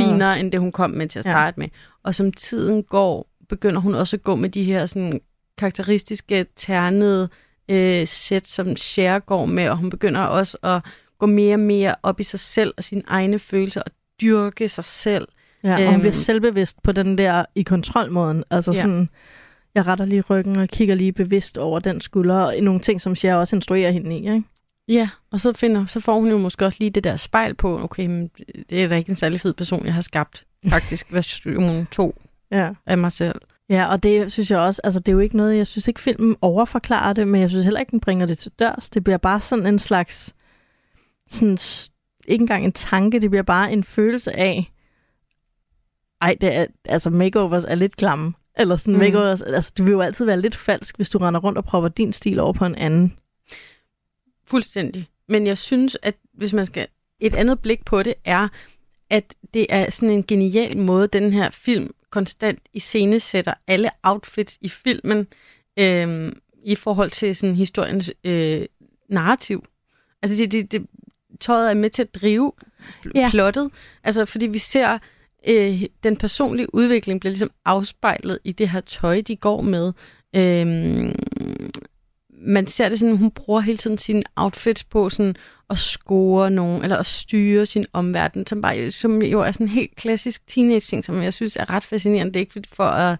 lidt finere, end det hun kom med til at Ja. starte med. Og som tiden går, begynder hun også at gå med de her sådan karakteristiske ternede øh, sæt, som Cher går med, og hun begynder også at gå mere og mere op i sig selv og sine egne følelser og dyrke sig selv. Ja, og hun Øhm. bliver selvbevidst på den der i kontrolmåden. Altså Ja. sådan, jeg retter lige ryggen og kigger lige bevidst over den skulder, og nogle ting, som Cher også instruerer hende i, ikke? Ja, og så, finder, så får hun jo måske også lige det der spejl på, okay, men det er da ikke en særlig fed person, jeg har skabt. Faktisk version 2 Ja. af mig selv. Ja, og det synes jeg også, altså det er jo ikke noget, jeg synes ikke filmen overforklarer det, men jeg synes heller ikke, den bringer det til dørs. Det bliver bare sådan en slags, sådan, ikke engang en tanke, det bliver bare en følelse af, ej, det er, altså makeovers er lidt klamme. Eller sådan mm. makeovers, altså det vil jo altid være lidt falsk, hvis du render rundt og propper din stil over på en anden. Fuldstændig. Men jeg synes, at hvis man skal... Et andet blik på det er, at det er sådan en genial måde, den her film konstant iscenesætter alle outfits i filmen øhm, i forhold til sådan historiens øh, narrativ. Altså det, det, det, tøjet er med til at drive Ja. plottet. Altså fordi vi ser, øh, den personlige udvikling bliver ligesom afspejlet i det her tøj, de går med. Øhm, man ser det sådan, hun bruger hele tiden sine outfits på sådan at score nogen, eller at styre sin omverden, som, bare, som jo er sådan en helt klassisk teenage-ting, som jeg synes er ret fascinerende. Det er ikke for at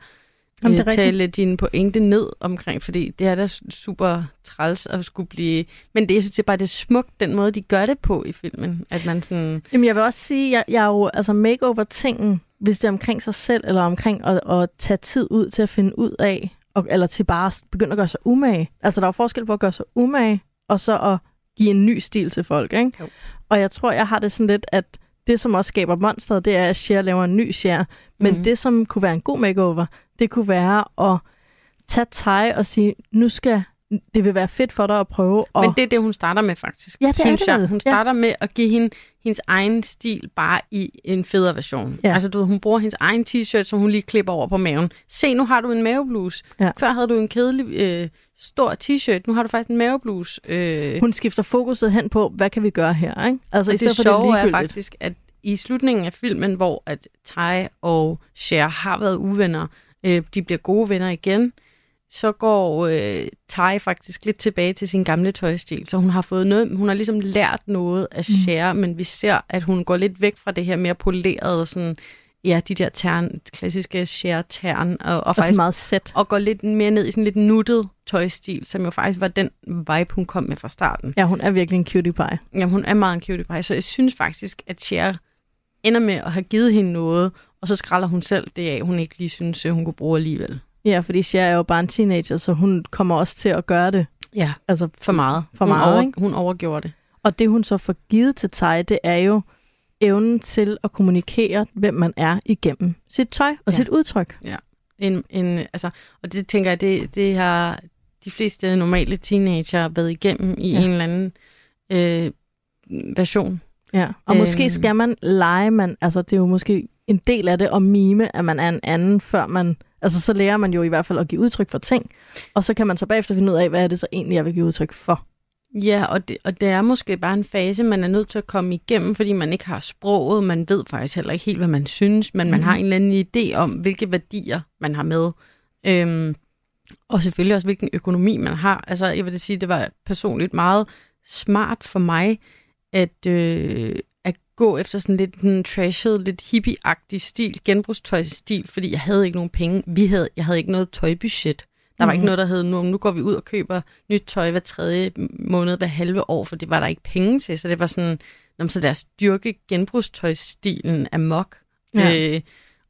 Øh, det rigtigt. tale din pointe ned omkring, fordi det er da super træls at skulle blive... Men det, jeg synes det er bare, det er smukt, den måde, de gør det på i filmen. At man sådan... Jamen, jeg vil også sige, jeg, jeg er jo, altså makeover-tingen, hvis det er omkring sig selv, eller omkring at, at tage tid ud til at finde ud af, og, eller til bare at begynde at gøre sig umage. Altså, der er jo forskel på at gøre sig umage, og så at give en ny stil til folk, ikke? Jo. Og jeg tror, jeg har det sådan lidt, at det, som også skaber monsteret, det er, at Cher laver en ny Cher. Men mm. det, som kunne være en god makeover, det kunne være at tage teg og sige, nu skal, det vil være fedt for dig at prøve at... Men det er det, hun starter med, faktisk. Ja, det er synes det jeg. Hun Ja. starter med at give hende hendes egen stil, bare i en federe version. Ja. Altså, du ved, hun bruger hendes egen t-shirt, som hun lige klipper over på maven. Se, nu har du en mavebluse. Ja. Før havde du en kedelig, øh, stor t-shirt. Nu har du faktisk en mavebluse. Øh, Hun skifter fokuset hen på, hvad kan vi gøre her, ikke? Altså, og i det for, sjove det er er faktisk, at i slutningen af filmen, hvor at Ty og Cher har været uvenner, øh, de bliver gode venner igen, så går øh, Ty faktisk lidt tilbage til sin gamle tøjstil. Så hun har fået noget, hun har ligesom lært noget af Mm. Cher, men vi ser, at hun går lidt væk fra det her mere polerede, sådan, ja, de der tern, klassiske Cher-tern, og, og, Og så faktisk meget sæt. og går lidt mere ned i sådan lidt nuttet tøjstil, som jo faktisk var den vibe, hun kom med fra starten. Ja, hun er virkelig en cutie pie. Jamen, hun er meget en cutie pie, så jeg synes faktisk, at Cher ender med at have givet hende noget, og så skralder hun selv det af, hun ikke lige synes, at hun kunne bruge alligevel. Ja, fordi Cher er jo bare en teenager, så hun kommer også til at gøre det. Ja, Altså for meget. For hun meget, over, ikke? Hun overgjorde det. Og det, hun så får givet til Tej, det er jo evnen til at kommunikere, hvem man er igennem sit tøj og Ja. sit udtryk. En, en, altså, og det tænker jeg, det, det har de fleste normale teenager været igennem i Ja. ja. en eller anden øh, version. Ja. Og måske Øhm. skal man lege, man, altså det er jo måske en del af det at mime, at man er en anden, før man, altså så lærer man jo i hvert fald at give udtryk for ting, og så kan man så bagefter finde ud af, hvad er det så egentlig, jeg vil give udtryk for. Ja, og det, og det er måske bare en fase, man er nødt til at komme igennem, fordi man ikke har sproget. Man ved faktisk heller ikke helt, hvad man synes, men man Mhm. har en eller anden idé om, hvilke værdier man har med. Øhm, og selvfølgelig også, hvilken økonomi man har. Altså, jeg vil sige, det var personligt meget smart for mig, at, øh, at gå efter sådan lidt en trashed, lidt hippie-agtig stil, genbrugstøjstil, fordi jeg havde ikke nogen penge. Vi havde, jeg havde ikke noget tøjbudget. Der var Mhm. ikke noget, der hed, nu, nu går vi ud og køber nyt tøj hver tredje måned, hver halve år, for det var der ikke penge til. Så det var sådan, nå, så der styrke genbrugstøjstilen amok, Ja. øh,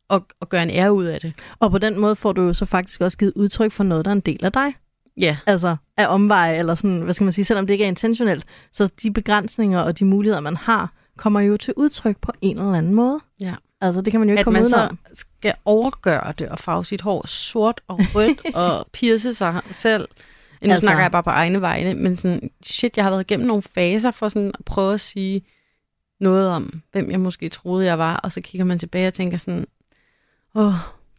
og, og gøre en ære ud af det. Og på den måde får du jo så faktisk også givet udtryk for noget, der er en del af dig. Ja, Altså af omveje, eller sådan, hvad skal man sige, selvom det ikke er intentionelt. Så de begrænsninger og de muligheder, man har, kommer jo til udtryk på en eller anden måde. Ja. Altså det kan man jo ikke at komme man udenom. så skal overgøre det og farve sit hår sort og rødt og pierce sig selv. Nu Altså- snakker jeg bare på egne vegne, men sådan, shit, jeg har været igennem nogle faser for sådan at prøve at sige noget om, hvem jeg måske troede, jeg var, og så kigger man tilbage og tænker sådan, åh,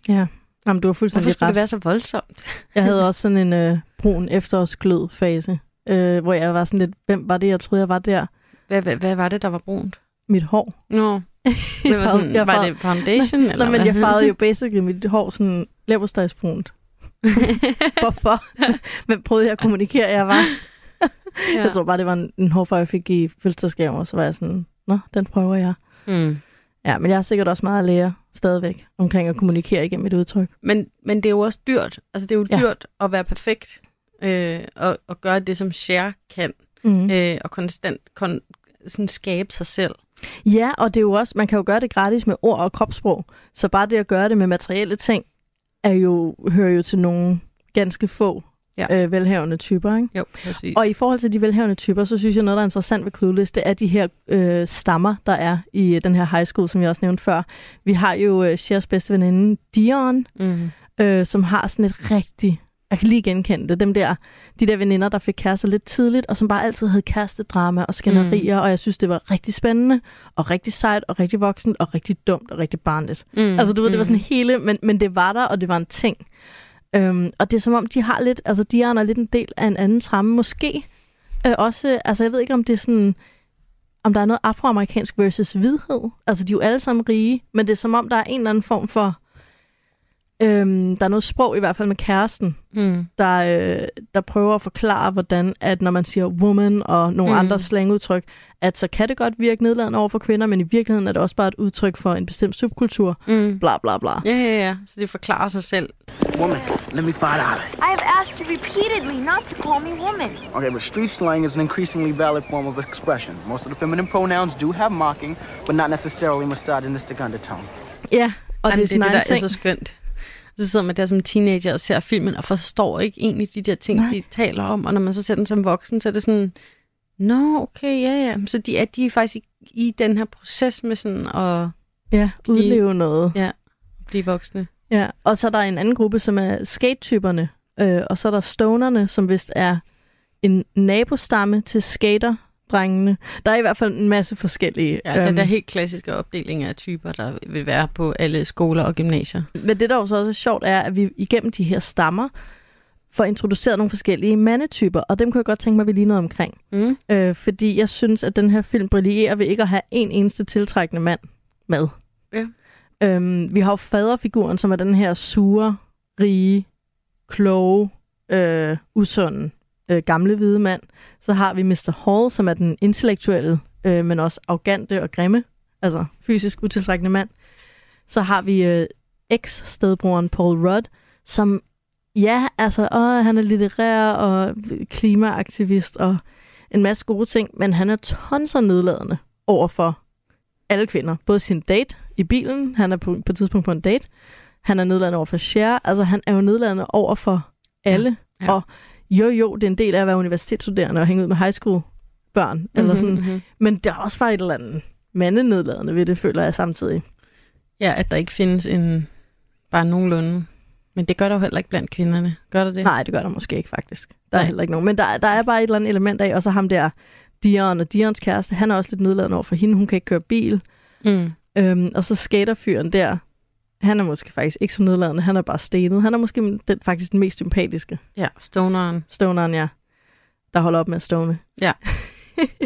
Ja. Jamen, du har hvorfor fuldstændig skulle ret. det være så voldsomt? Jeg havde også sådan en øh, brun efterårsglød fase, øh, hvor jeg var sådan lidt, hvem var det, jeg troede, jeg var der? Hvad, hvad, hvad var det, der var brunt? Mit hår. Nå, det var, sådan, jeg var farvede- det foundation? eller Nå, men jeg farvede jo basically mit hår sådan leverpostejsbrunt. Hvorfor? Hvem prøvede jeg at kommunikere, jeg var? Ja. Jeg tror bare, det var en, en hårfarve, jeg fik i fødselsdagsgave, og så var jeg sådan, nå, den prøver jeg. Mm. Ja, men jeg har sikkert også meget at lære stadigvæk omkring at kommunikere igennem et udtryk. Men, men det er jo også dyrt. Altså, det er jo ja. dyrt at være perfekt øh, og, og gøre det, som Cher kan. Mm. øh, og konstant kon, sådan skabe sig selv. Ja, og det er jo også, man kan jo gøre det gratis med ord og kropssprog. Så bare det at gøre det med materielle ting, er jo, hører jo til nogle ganske få Ja. øh, velhavende typer. Ikke? Jo, præcis. Og i forhold til de velhavende typer, så synes jeg noget, der er interessant ved Clueless, det er de her øh, stammer, der er i øh, den her high school, som jeg også nævnte før. Vi har jo øh, Shers bedste veninde, Dion, mm. øh, som har sådan et rigtig, jeg kan lige genkende det, dem der, de der veninder, der fik kærester lidt tidligt, og som bare altid havde kærestedrama og skænderier, mm. og jeg synes, det var rigtig spændende, og rigtig sejt, og rigtig voksent, og rigtig dumt, og rigtig barnligt. Mm. Altså du ved, det var sådan hele, men, men det var der, og det var en ting. Øhm, og det er som om, de har lidt, altså Diana er lidt en del af en anden tramme, måske. Øh, også, altså jeg ved ikke, om det er sådan, om der er noget afroamerikansk versus hvidhed. Altså de er jo alle sammen rige, men det er som om, der er en eller anden form for, øhm, der er noget sprog i hvert fald med kæresten, Mm. der, øh, der prøver at forklare, hvordan at når man siger woman og nogle mm. Andre slangudtryk, at så kan det godt virke nedladende over for kvinder, men i virkeligheden er det også bare et udtryk for en bestemt subkultur. Mm. Bla bla bla. Ja, ja, ja. Så det forklarer sig selv. Woman, let me five dollars. I have asked you repeatedly not to call me woman. Okay, but street slang is an increasingly valid form of expression. Most of the feminine pronouns do have mocking, but not necessarily misogynistic undertone. Ja, og Jamen, det er sådan det, der ting. er så skønt. Så sidder man der som teenager og ser filmen og forstår ikke egentlig de der ting, Nej. De taler om. Og når man så ser den som voksen, så er det sådan, nå, okay, ja, ja. Så de er, de er faktisk i, i den her proces med sådan at Ja, udleve noget. ja, blive voksne. Ja, og så er der en anden gruppe, som er skate-typerne, øh, og så er der stonerne, som vist er en nabostamme til skater-drengene. Der er i hvert fald en masse forskellige. Ja, den øhm, der helt klassiske opdeling af typer, der vil være på alle skoler og gymnasier. Men det, der også er sjovt, er, at vi igennem de her stammer får introduceret nogle forskellige mandetyper, og dem kunne jeg godt tænke mig, at vi lige noget omkring. Mm. Øh, fordi jeg synes, at den her film brillerer ved ikke at have en eneste tiltrækkende mand med. Ja. Øhm, vi har jo faderfiguren, som er den her sure, rige, kloge, øh, usunde, øh, gamle hvide mand. Så har vi Mr. Hall, som er den intellektuelle, øh, men også arrogante og grimme, altså fysisk utiltrækkende mand. Så har vi øh, eks-stedbroren Paul Rudd, som, ja, altså, åh, han er litterær og klimaaktivist og en masse gode ting, men han er tonser nedladende over for alle kvinder. Både sin date i bilen, han er på, på et tidspunkt på en date, han er nedladende over for Cher, altså han er jo nedladende over for alle. Ja, ja. Og jo, jo, det er en del af at være universitetsstuderende og hænge ud med high school børn, mm-hmm, eller sådan. Mm-hmm. Men der er også bare et eller andet mandenedladende ved det, føler jeg samtidig. Ja, at der ikke findes en bare nogenlunde. Men det gør der jo heller ikke blandt kvinderne. Gør der det? Nej, det gør der måske ikke faktisk. Der er Nej. heller ikke nogen. Men der, der er bare et eller andet element af, og så ham der, Dion og Dions kæreste, han er også lidt nedladende over for hende. Hun kan ikke køre bil. Mm. Øhm, og så skaterfyren der, han er måske faktisk ikke så nedladende. Han er bare stenet. Han er måske den, faktisk den mest sympatiske. Ja, stoneren, Stoneren, ja. Der holder op med at stone.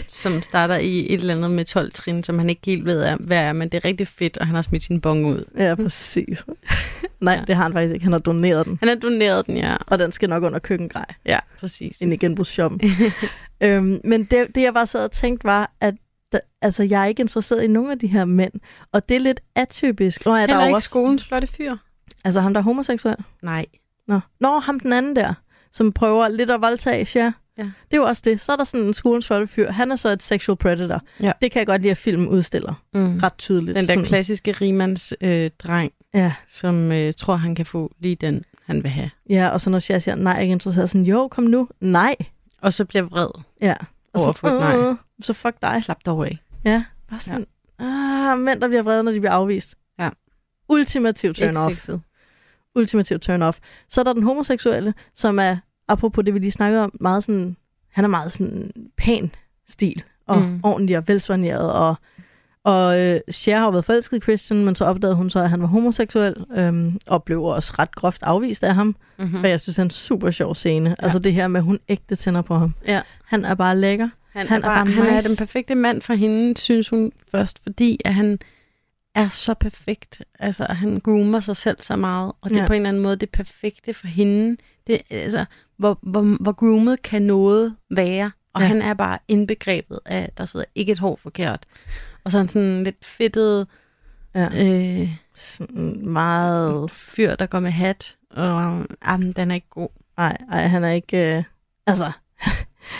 som starter i et eller andet med 12 trin, som han ikke helt ved, hvad er, men det er rigtig fedt, og han har smidt sin bong ud. Ja, præcis. Nej, Ja. det har han faktisk ikke. Han har doneret den. Han har doneret den, ja. Og den skal nok under køkkengrej. Ja, præcis. ind i genbrugsshoppen. øhm, men det, det, jeg bare sad og tænkte, var, at der, altså, jeg er ikke interesseret i nogen af de her mænd. Og det er lidt atypisk. Nå, er der Heller jo ikke også, skolens flotte fyr. Altså ham, der er homoseksuel? Nej. Nå. Nå, ham den anden der, som prøver lidt at voldtage, ja. Ja. Det er jo også det. Så er der sådan en skolens flotte fyr. Han er så et sexual predator. Ja. Det kan jeg godt lide, at filmen udstiller. Mm. Ret tydeligt. Den der Sådan- klassiske rimands øh, dreng, Ja. som øh, tror, han kan få lige den, han vil have. ja, og så når jeg siger, nej, jeg er ikke interesseret, sådan, jo, kom nu. Nej. Og så bliver vred. Ja. Og Over så, for nej. "Øh, så fuck dig. Slap dog af. Ja, bare sådan, ja. ah, mænd, der bliver vrede, når de bliver afvist. Ja. Ultimativ turn Ikke off. sexet. Ultimativ turn off. Så er der den homoseksuelle, som er, apropos det, vi lige snakkede om, meget sådan, han er meget sådan pæn stil, og Mm. ordentlig og velsvarneret, og og øh, Cher har jo været forelsket i Christian, men så opdagede hun så, at han var homoseksuel, øhm, og blev også ret groft afvist af ham. Mm-hmm. Og jeg synes, det er en super sjov scene. Ja. Altså det her med, at hun ægte tænder på ham. Ja. Han er bare lækker. Han, Han er, er bare, bare han er nice. den perfekte mand for hende, synes hun først, fordi at han er så perfekt. Altså, han groomer sig selv så meget, og det er Ja. på en eller anden måde det perfekte for hende. Det, altså, hvor, hvor, hvor groomet kan noget være, og Ja. han er bare indbegrebet af, der sidder ikke et hår forkert. Og så er han sådan lidt fedtet Ja. øh, Sådan meget... fyr, der går med hat, og jamen, den er ikke god. Nej, ej, han er ikke... Øh, altså,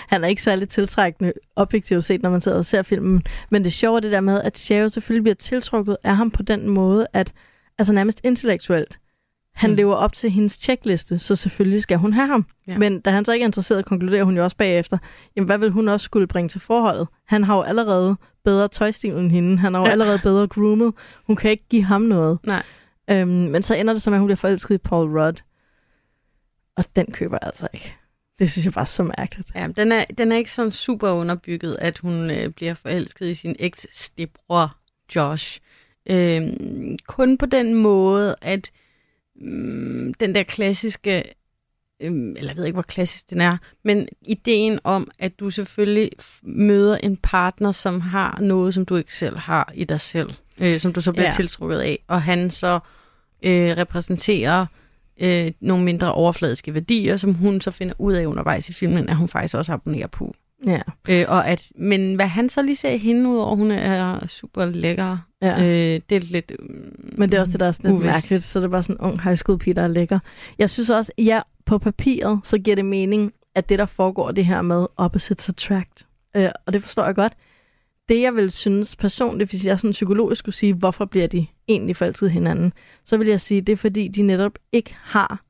han er ikke særlig tiltrækkende objektivt set, når man sidder og ser filmen. Men det sjove er det der med, at Shao selvfølgelig bliver tiltrukket af ham på den måde, at altså nærmest intellektuelt, han Mm. lever op til hendes checkliste, så selvfølgelig skal hun have ham. Ja. Men da han så ikke er interesseret, konkluderer hun jo også bagefter, jamen hvad vil hun også skulle bringe til forholdet? Han har jo allerede bedre tøjstil end hende, han har jo Ja. allerede bedre groomet, hun kan ikke give ham noget. Nej. Øhm, men så ender det så med, at hun bliver forelsket i Paul Rudd. Og den køber jeg altså ikke. Det synes jeg bare er så mærkeligt. Ja, den er, den er ikke sådan super underbygget, at hun øh, bliver forelsket i sin eks-stebror Josh. Øhm, kun på den måde, at øhm, den der klassiske, øhm, eller jeg ved ikke, hvor klassisk den er, men ideen om, at du selvfølgelig møder en partner, som har noget, som du ikke selv har i dig selv, øh, som du så bliver ja. tiltrukket af, og han så øh, repræsenterer øh, nogle mindre overfladiske værdier, som hun så finder ud af undervejs i filmen, at hun faktisk også abonnerer på. Ja. Øh, og at, men hvad han så lige ser hende ud over, hun er super lækker. ja. Øh, det er lidt... Mm, Men det er også det, der er sådan lidt mærkeligt. Så det er bare sådan en ung high school pige, der er lækker. Jeg synes også, ja, på papiret, så giver det mening, at det, der foregår det her med opposites attract. Øh, og det forstår jeg godt. Det, jeg vil synes personligt, hvis jeg sådan psykologisk skulle sige, hvorfor bliver de egentlig forelsket hinanden, så vil jeg sige, det er fordi, de netop ikke har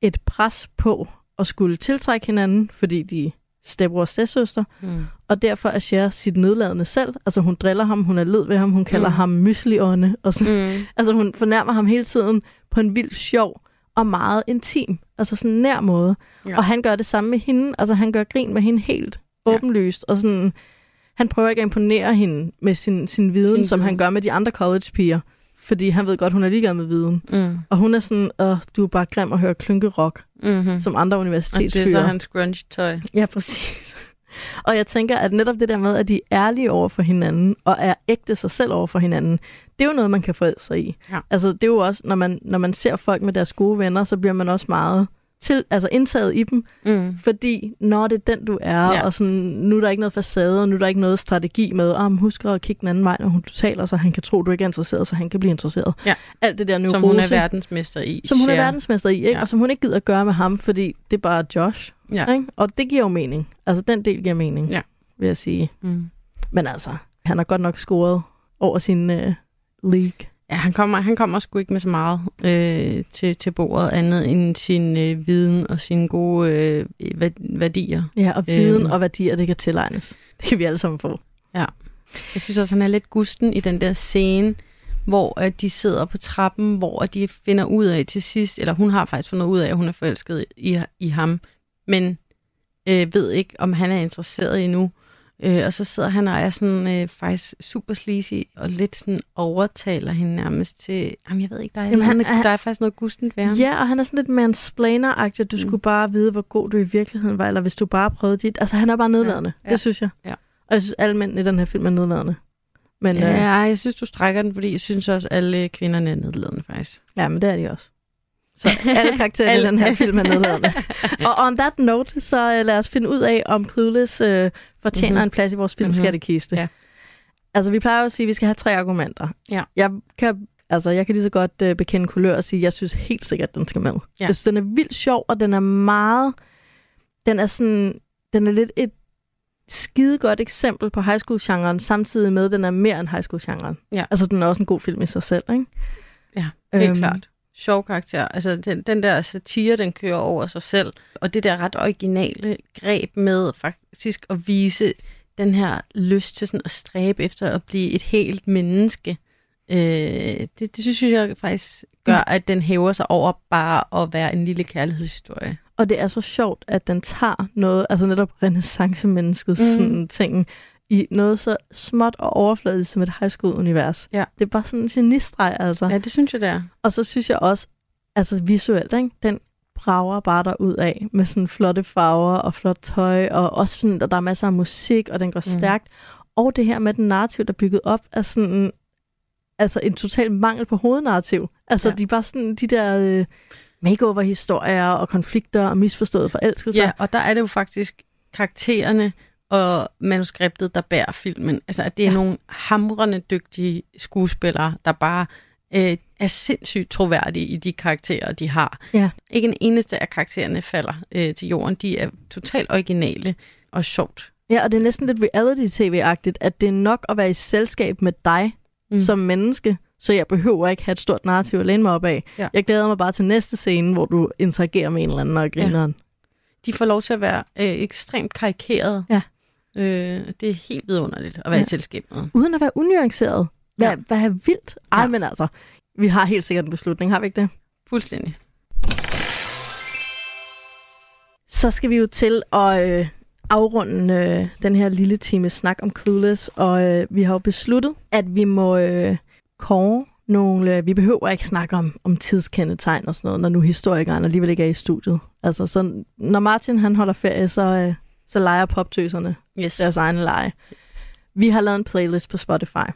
et pres på at skulle tiltrække hinanden, fordi de stepbror og stedsøster, Mm. og derfor er Cher sit nedladende selv. Altså hun driller ham, hun er led ved ham, hun kalder Mm. ham mysliånde, og sådan. Mm. Altså hun fornærmer ham hele tiden på en vild sjov og meget intim, altså sådan nær måde. Ja. Ja. Og han gør det samme med hende, altså han gør grin med hende helt Ja. åbenlyst, og sådan, han prøver ikke at imponere hende med sin, sin viden, Sin som viden. han gør med de andre college-piger, fordi han ved godt, hun er ligeglad med viden. Mm. Og hun er sådan, Åh, du er bare grim at høre klynkerok, Mm-hmm. som andre Og det universitetsfyre. er så hans grunge-tøj. Ja, præcis. Og jeg tænker, at netop det der med, at de er ærlige over for hinanden, og er ægte sig selv over for hinanden, det er jo noget, man kan forelske sig i. Ja. Altså, det er jo også, når man, når man ser folk med deres gode venner, så bliver man også meget til, altså indtaget i dem, Mm. fordi når det er den, du er, Ja. og sådan, nu er der ikke noget facade, og nu er der ikke noget strategi med, om husk at kigge den anden vej, når hun taler, så han kan tro, du ikke er interesseret, så han kan blive interesseret. Ja. Alt det der neurose, Som hun er verdensmester i. som hun er verdensmester i, ikke? Ja. og som hun ikke gider at gøre med ham, fordi det er bare Josh. Ja. Ikke? Og det giver jo mening. Altså, den del giver mening, Ja. vil jeg sige. Mm. Men altså, han har godt nok scoret over sin øh, league. Ja, han kommer, han kommer sgu ikke med så meget øh, til, til bordet, andet end sin øh, viden og sine gode øh, væ- værdier. Ja, og viden Øhm. og værdier, det kan tilegnes. Det kan vi alle sammen få. Ja. Jeg synes også, han er lidt gusten i den der scene, hvor at de sidder på trappen, hvor at de finder ud af til sidst, eller hun har faktisk fundet ud af, at hun er forelsket i, i ham, men øh, ved ikke, om han er interesseret endnu. Øh, og så sidder han og er sådan øh, faktisk super sleazy, og lidt sådan overtaler hende nærmest til, jamen jeg ved ikke, der er, Jamen, han er- der er faktisk noget gustent ved ham. Ja, og han er sådan lidt mansplainer-agtig, at du mm. skulle bare vide, hvor god du i virkeligheden var, eller hvis du bare prøvede dit. Altså, han er bare nedladende. Ja. Ja. Det synes jeg. Ja. Og jeg synes, alle mænd i den her film er nedladende. Men, ja. Øh, jeg synes, du strækker den, fordi jeg synes også, alle kvinderne er nedladende, faktisk. ja, men det er de også. Så alle karaktererne i den her film er nedladende. og on that note, så uh, lad os finde ud af, om Clueless uh, fortjener Mhm. mm-hmm. en plads i vores filmskattekiste. Ja. Altså, vi plejer jo at sige, at vi skal have tre argumenter. Ja. Jeg kan, altså, jeg kan lige så godt uh, bekende kulør og sige, at jeg synes helt sikkert, at den skal med. Ja. Jeg synes, den er vildt sjov, og den er meget... Den er sådan... Den er lidt et skide godt eksempel på high school-genren, samtidig med, at den er mere end high school-genren. Ja. Altså, den er også en god film i sig selv, ikke? Ja, helt øhm. klart. Sjov karakter. Altså, den, den der satire, den kører over sig selv. Og det der ret originale greb med faktisk at vise den her lyst til sådan at stræbe efter at blive et helt menneske. Øh, det, det synes jeg faktisk gør, at den hæver sig over bare at være en lille kærlighedshistorie. Og det er så sjovt, at den tager noget, altså netop renaissance-menneskets Mhm. mm. sådan ting, i noget så småt og overfladisk som et high school-univers. Ja. Det er bare sådan en genistreg, altså. Ja, det synes jeg, det er. Og så synes jeg også, altså visuelt, ikke? den brager bare der ud af med sådan flotte farver og flot tøj, og også sådan, at der er masser af musik, og den går Mhm. stærkt. Og det her med den narrativ, der er bygget op, er sådan altså en total mangel på hovednarrativ. Altså, ja. de er bare sådan de der øh, makeover-historier og konflikter og misforståede forelskelser. Ja, og der er det jo faktisk karaktererne og manuskriptet, der bærer filmen. Altså, at det er ja. Nogle hamrende dygtige skuespillere, der bare øh, er sindssygt troværdige i de karakterer, de har. Ja. Ikke en eneste af karaktererne falder øh, til jorden. De er totalt originale og sjovt. Ja, og det er næsten lidt reality-tv-agtigt, at det er nok at være i selskab med dig mm. som menneske, så jeg behøver ikke have et stort narrativ at læne mig op af. Ja. Jeg glæder mig bare til næste scene, hvor du interagerer med en eller anden og griner. Ja. De får lov til at være øh, ekstremt karikerede. Ja. Øh, det er helt vidunderligt at være ja. I selskab med. Uden at være unuanceret. Hvad, Ja. hvad er vildt? Ej, Ja. ja. men altså, vi har helt sikkert en beslutning, har vi ikke det? Fuldstændig. Så skal vi jo til at øh, afrunde øh, den her lille time snak om Clueless, og øh, vi har jo besluttet, at vi må øh, kåre nogle... Øh, vi behøver ikke snakke om, om tidskendetegn og sådan noget, når nu historikeren alligevel ikke er i studiet. Altså, så når Martin han holder ferie, så, øh, så leger poptøserne Yes. deres egne lege. Vi har lavet en playlist på Spotify,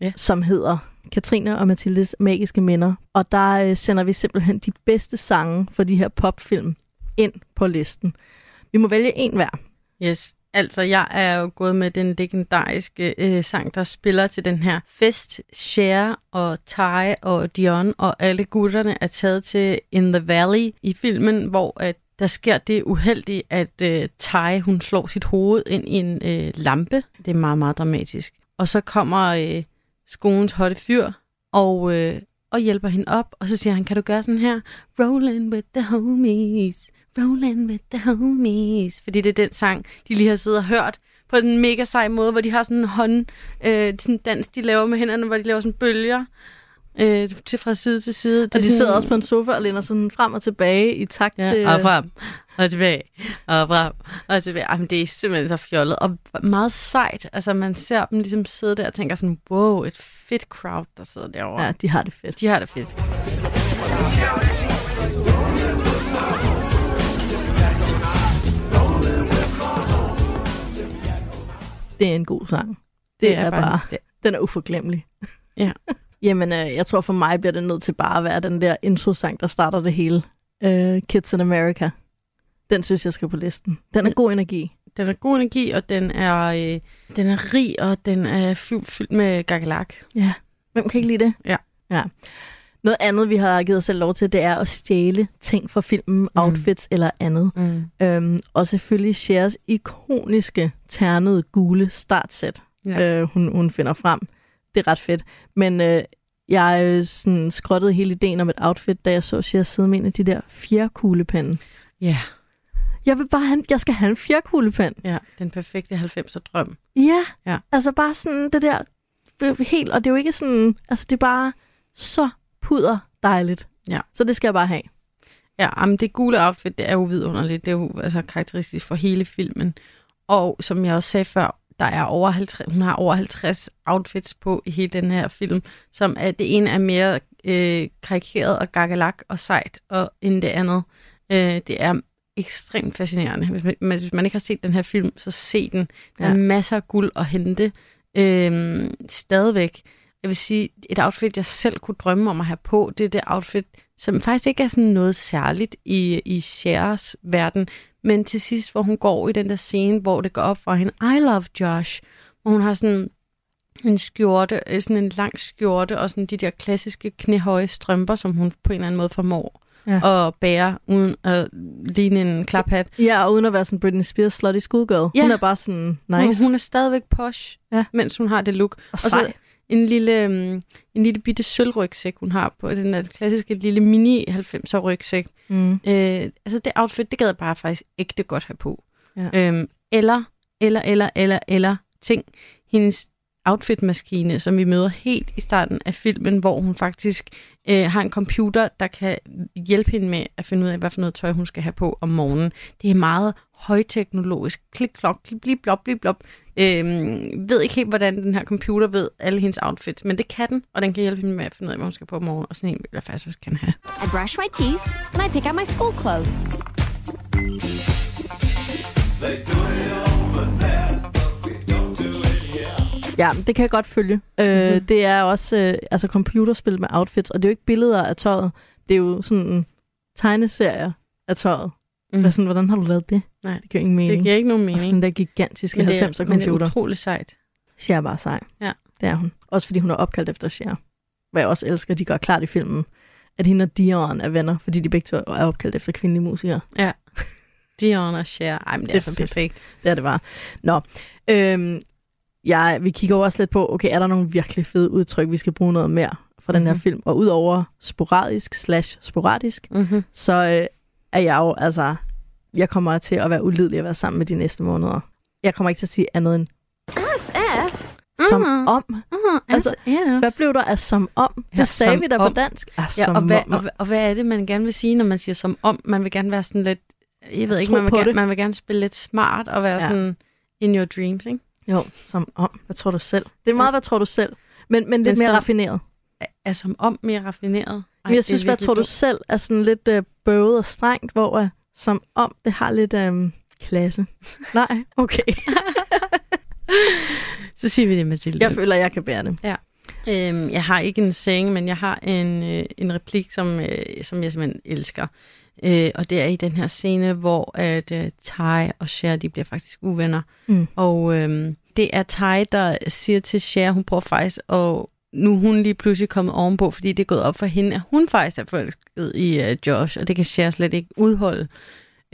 Ja. som hedder Katrine og Mathildes Magiske Minder. Og der øh, sender vi simpelthen de bedste sange for de her popfilm ind på listen. Vi må vælge en hver. Yes. Altså, jeg er jo gået med den legendariske øh, sang, der spiller til den her fest. Cher og Ty og Dion og alle gutterne er taget til In the Valley i filmen, hvor at der sker det uheldige, at øh, Tai, hun slår sit hoved ind i en øh, lampe. Det er meget, meget dramatisk. Og så kommer øh, skolens hotte fyr og, øh, og hjælper hende op, og så siger han, kan du gøre sådan her? Rolling with the homies, rolling with the homies. Fordi det er den sang, de lige har siddet og hørt på den mega sej måde, hvor de har sådan en hånd, øh, sådan dans, de laver med hænderne, hvor de laver sådan bølger øh, til fra side til side. Det Og de sådan- sidder også på en sofa og læner sådan frem og tilbage i takt Ja, til... og frem, og tilbage, og frem, og tilbage. Jamen, det er simpelthen så fjollet, og meget sejt. Altså, man ser dem ligesom sidde der og tænker sådan, wow, et fedt crowd, der sidder derovre. Ja, de har det fedt. De har det fedt. Det er en god sang. Det, det er, er bare... det. Den er uforglemmelig. Ja. Jamen, øh, jeg tror for mig bliver det nødt til bare at være den der intro-sang, der starter det hele. Uh, Kids in America. Den synes jeg skal på listen. Den er god energi. Den er god energi, og den er, øh, den er rig, og den er fyldt, fyldt med gagalak. Ja. Hvem kan ikke lide det? Ja. ja. Noget andet, vi har givet os selv lov til, det er at stjæle ting fra filmen, mm. outfits eller andet. Mm. Øhm, og selvfølgelig Shares ikoniske ternede gule startsæt, Ja. øh, hun, hun finder frem. Det er ret fedt. Men øh, jeg øh, sådan skrottede hele ideen om et outfit, da jeg så Shares sidde med en af de der fjerkuglepinde. Ja. Jeg vil bare have, jeg skal have en fjerkuglepen. Ja, den perfekte 90'er drøm. Ja, Ja. altså bare sådan det der er helt, og det er jo ikke sådan, altså det er bare så puder dejligt. Ja. Så det skal jeg bare have. Ja, men det gule outfit, det er jo vidunderligt. Det er jo altså karakteristisk for hele filmen. Og som jeg også sagde før, der er over 50, hun har over 50 outfits på i hele den her film, som er, det ene er mere øh, karikeret og gakkelak og sejt, og end det andet. Øh, det er ekstremt fascinerende. Hvis man, hvis man ikke har set den her film, så se den. Der er Ja. masser af guld at hente. Øh, stadigvæk. Jeg vil sige, et outfit, jeg selv kunne drømme om at have på, det er det outfit, som faktisk ikke er sådan noget særligt i, i Cher's verden, men til sidst, hvor hun går i den der scene, hvor det går op for hende, I love Josh, hvor hun har sådan en skjorte, øh, sådan en lang skjorte, og sådan de der klassiske knæhøje strømper, som hun på en eller anden måde formår Ja. at bære, uden at ligne en klaphat. Ja, og uden at være sådan Britney Spears slutty schoolgirl. Ja. Hun er bare sådan nice. Hun, hun er stadigvæk posh, Ja. mens hun har det look. og Og så. En lille, um, en lille bitte sølvrygsæk, hun har på. Den der klassiske lille mini 90'er rygsæk. Mm. Øh, altså det outfit, det gad jeg bare faktisk ægte godt have på. Ja. Øhm, eller, eller, eller, eller, eller ting. Hendes outfitmaskine, som vi møder helt i starten af filmen, hvor hun faktisk øh, har en computer, der kan hjælpe hende med at finde ud af, hvad for noget tøj hun skal have på om morgenen. Det er meget højteknologisk. Klik, klok, blip, blop, blip, blop. Øhm, ved ikke helt, hvordan den her computer ved alle hendes outfits, men det kan den, og den kan hjælpe hende med at finde ud af, hvad hun skal på om morgenen, og sådan en vil jeg faktisk også gerne have. I brush my teeth and I pick out my school clothes. Ja, det kan jeg godt følge. Mm-hmm. Øh, det er også øh, altså computerspil med outfits, og det er jo ikke billeder af tøjet. Det er jo sådan tegneserier af tøjet. Mm. Sådan, hvordan har du lavet det? Nej, Det giver ingen mening. Det giver ikke nogen Og mening. sådan den der gigantiske men det, 90'er er, men det er computer. utrolig sejt. Cher er bare sej. Ja. Det er hun. Også fordi hun er opkaldt efter Cher. Hvad jeg også elsker, de gør klart i filmen, at hende og Dion er venner, fordi de begge to er opkaldt efter kvindelige musikere. Dion og Cher. Ej, men det er, Det er så fedt. perfekt. Det er det bare. Nå, øhm, ja, vi kigger også lidt på, okay, er der nogle virkelig fede udtryk, vi skal bruge noget mere fra den her Mhm. film? Og udover sporadisk slash sporadisk, Mm-hmm. så øh, er jeg jo, altså, jeg kommer til at være ulidelig at være sammen med de næste måneder. Jeg kommer ikke til at sige andet end SF. som Mhm. om. Uh-huh. Altså, ja. Hvad blev der af som om? Ja, Det sagde som vi da på om. dansk. Ja, Ja, og, hvad, om. og, hvad- og hvad er det, man gerne vil sige, når man siger som om? Man vil gerne være sådan lidt, jeg ved ikke, man vil, gerne, det. man vil gerne spille lidt smart og være Ja. ja. sådan in your dreams, ikke? Jo, som om. Hvad tror du selv? Det er meget, hvad tror du selv? Men, men lidt Men mere som- raffineret. Er, er som om mere raffineret? Ej, Men jeg synes, hvad tror du selv er sådan lidt øh, bøvet og strengt, hvor øh, som om det har lidt øh, klasse. Nej, okay. Så siger vi det, Mathilde. Jeg føler, jeg kan bære det. Øhm, jeg har ikke en saying, men jeg har en, øh, en replik, som, øh, som jeg simpelthen elsker. Øh, og det er i den her scene, hvor at øh, Ty og Cher, de bliver faktisk uvenner. Mm. Og øh, det er Ty, der siger til Cher, hun prøver faktisk at nu er hun lige pludselig kommet ovenpå, fordi det er gået op for hende, at hun faktisk er forelsket i uh, Josh, og det kan Cher slet ikke udholde.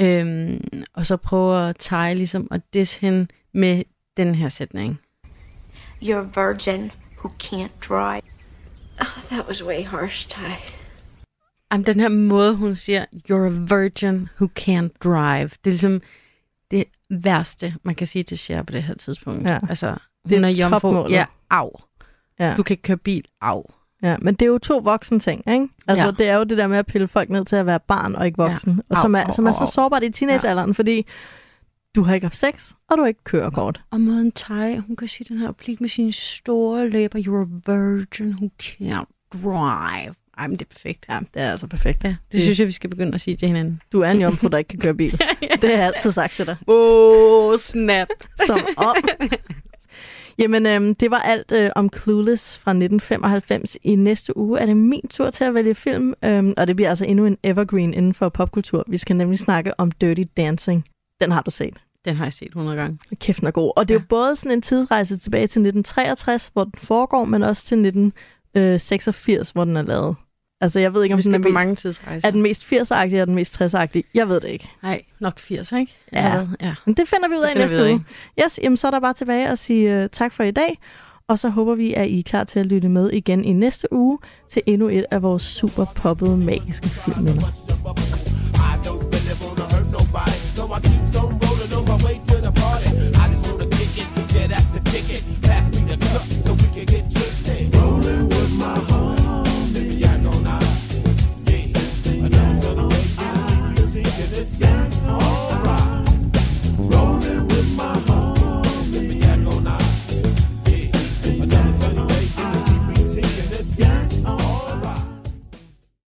Øhm, og så prøver Ty ligesom at disse hende med den her sætning. You're a virgin who can't drive. Oh, that was way harsh, Ty. Jamen, den her måde, hun siger, you're a virgin who can't drive. Det er ligesom det værste, man kan sige til Cher på det her tidspunkt. Ja. Altså, hun Det er er jomfru. Ja, af. Ja. Du kan ikke køre bil, af. ja, men det er jo to voksne ting, ikke? Altså, Ja. det er jo det der med at pille folk ned til at være barn og ikke voksen. Ja. Og som er, Au, som er au, så au. sårbart i teenagealderen, fordi du har ikke haft sex, og du har ikke kørekort. Og måden Ty, hun kan sige den her replik med sine store læber, you're a virgin who can't drive. Ej, men det er perfekt. Ja, det er altså perfekt. Ja, det, Det- synes jeg, vi skal begynde at sige til hinanden. Du er en jomfru, der ikke kan køre bil. Det har jeg altid sagt til dig. Oh, snap. Som om. Jamen, øhm, det var alt øh, om Clueless fra 1995. I næste uge er det min tur til at vælge film, øhm, og det bliver altså endnu en evergreen inden for popkultur. Vi skal nemlig snakke om Dirty Dancing. Den har du set. Den har jeg set 100 gange. Kæft, den er god. Og det er jo Ja. både sådan en tidsrejse tilbage til 1963, hvor den foregår, men også til 1986, hvor den er lavet. Altså, jeg ved ikke, om Vi den er, skal på mest, mange tidsrejser. er den mest 80'er-agtige, eller den mest 60'er-agtige. Jeg ved det ikke. Nej, nok 80, ikke? Ja. Ja. Men det finder vi ud af næste af. uge. Yes, jamen så er der bare tilbage at sige uh, tak for i dag. Og så håber vi, at I er klar til at lytte med igen i næste uge til endnu et af vores super poppede magiske filmminder.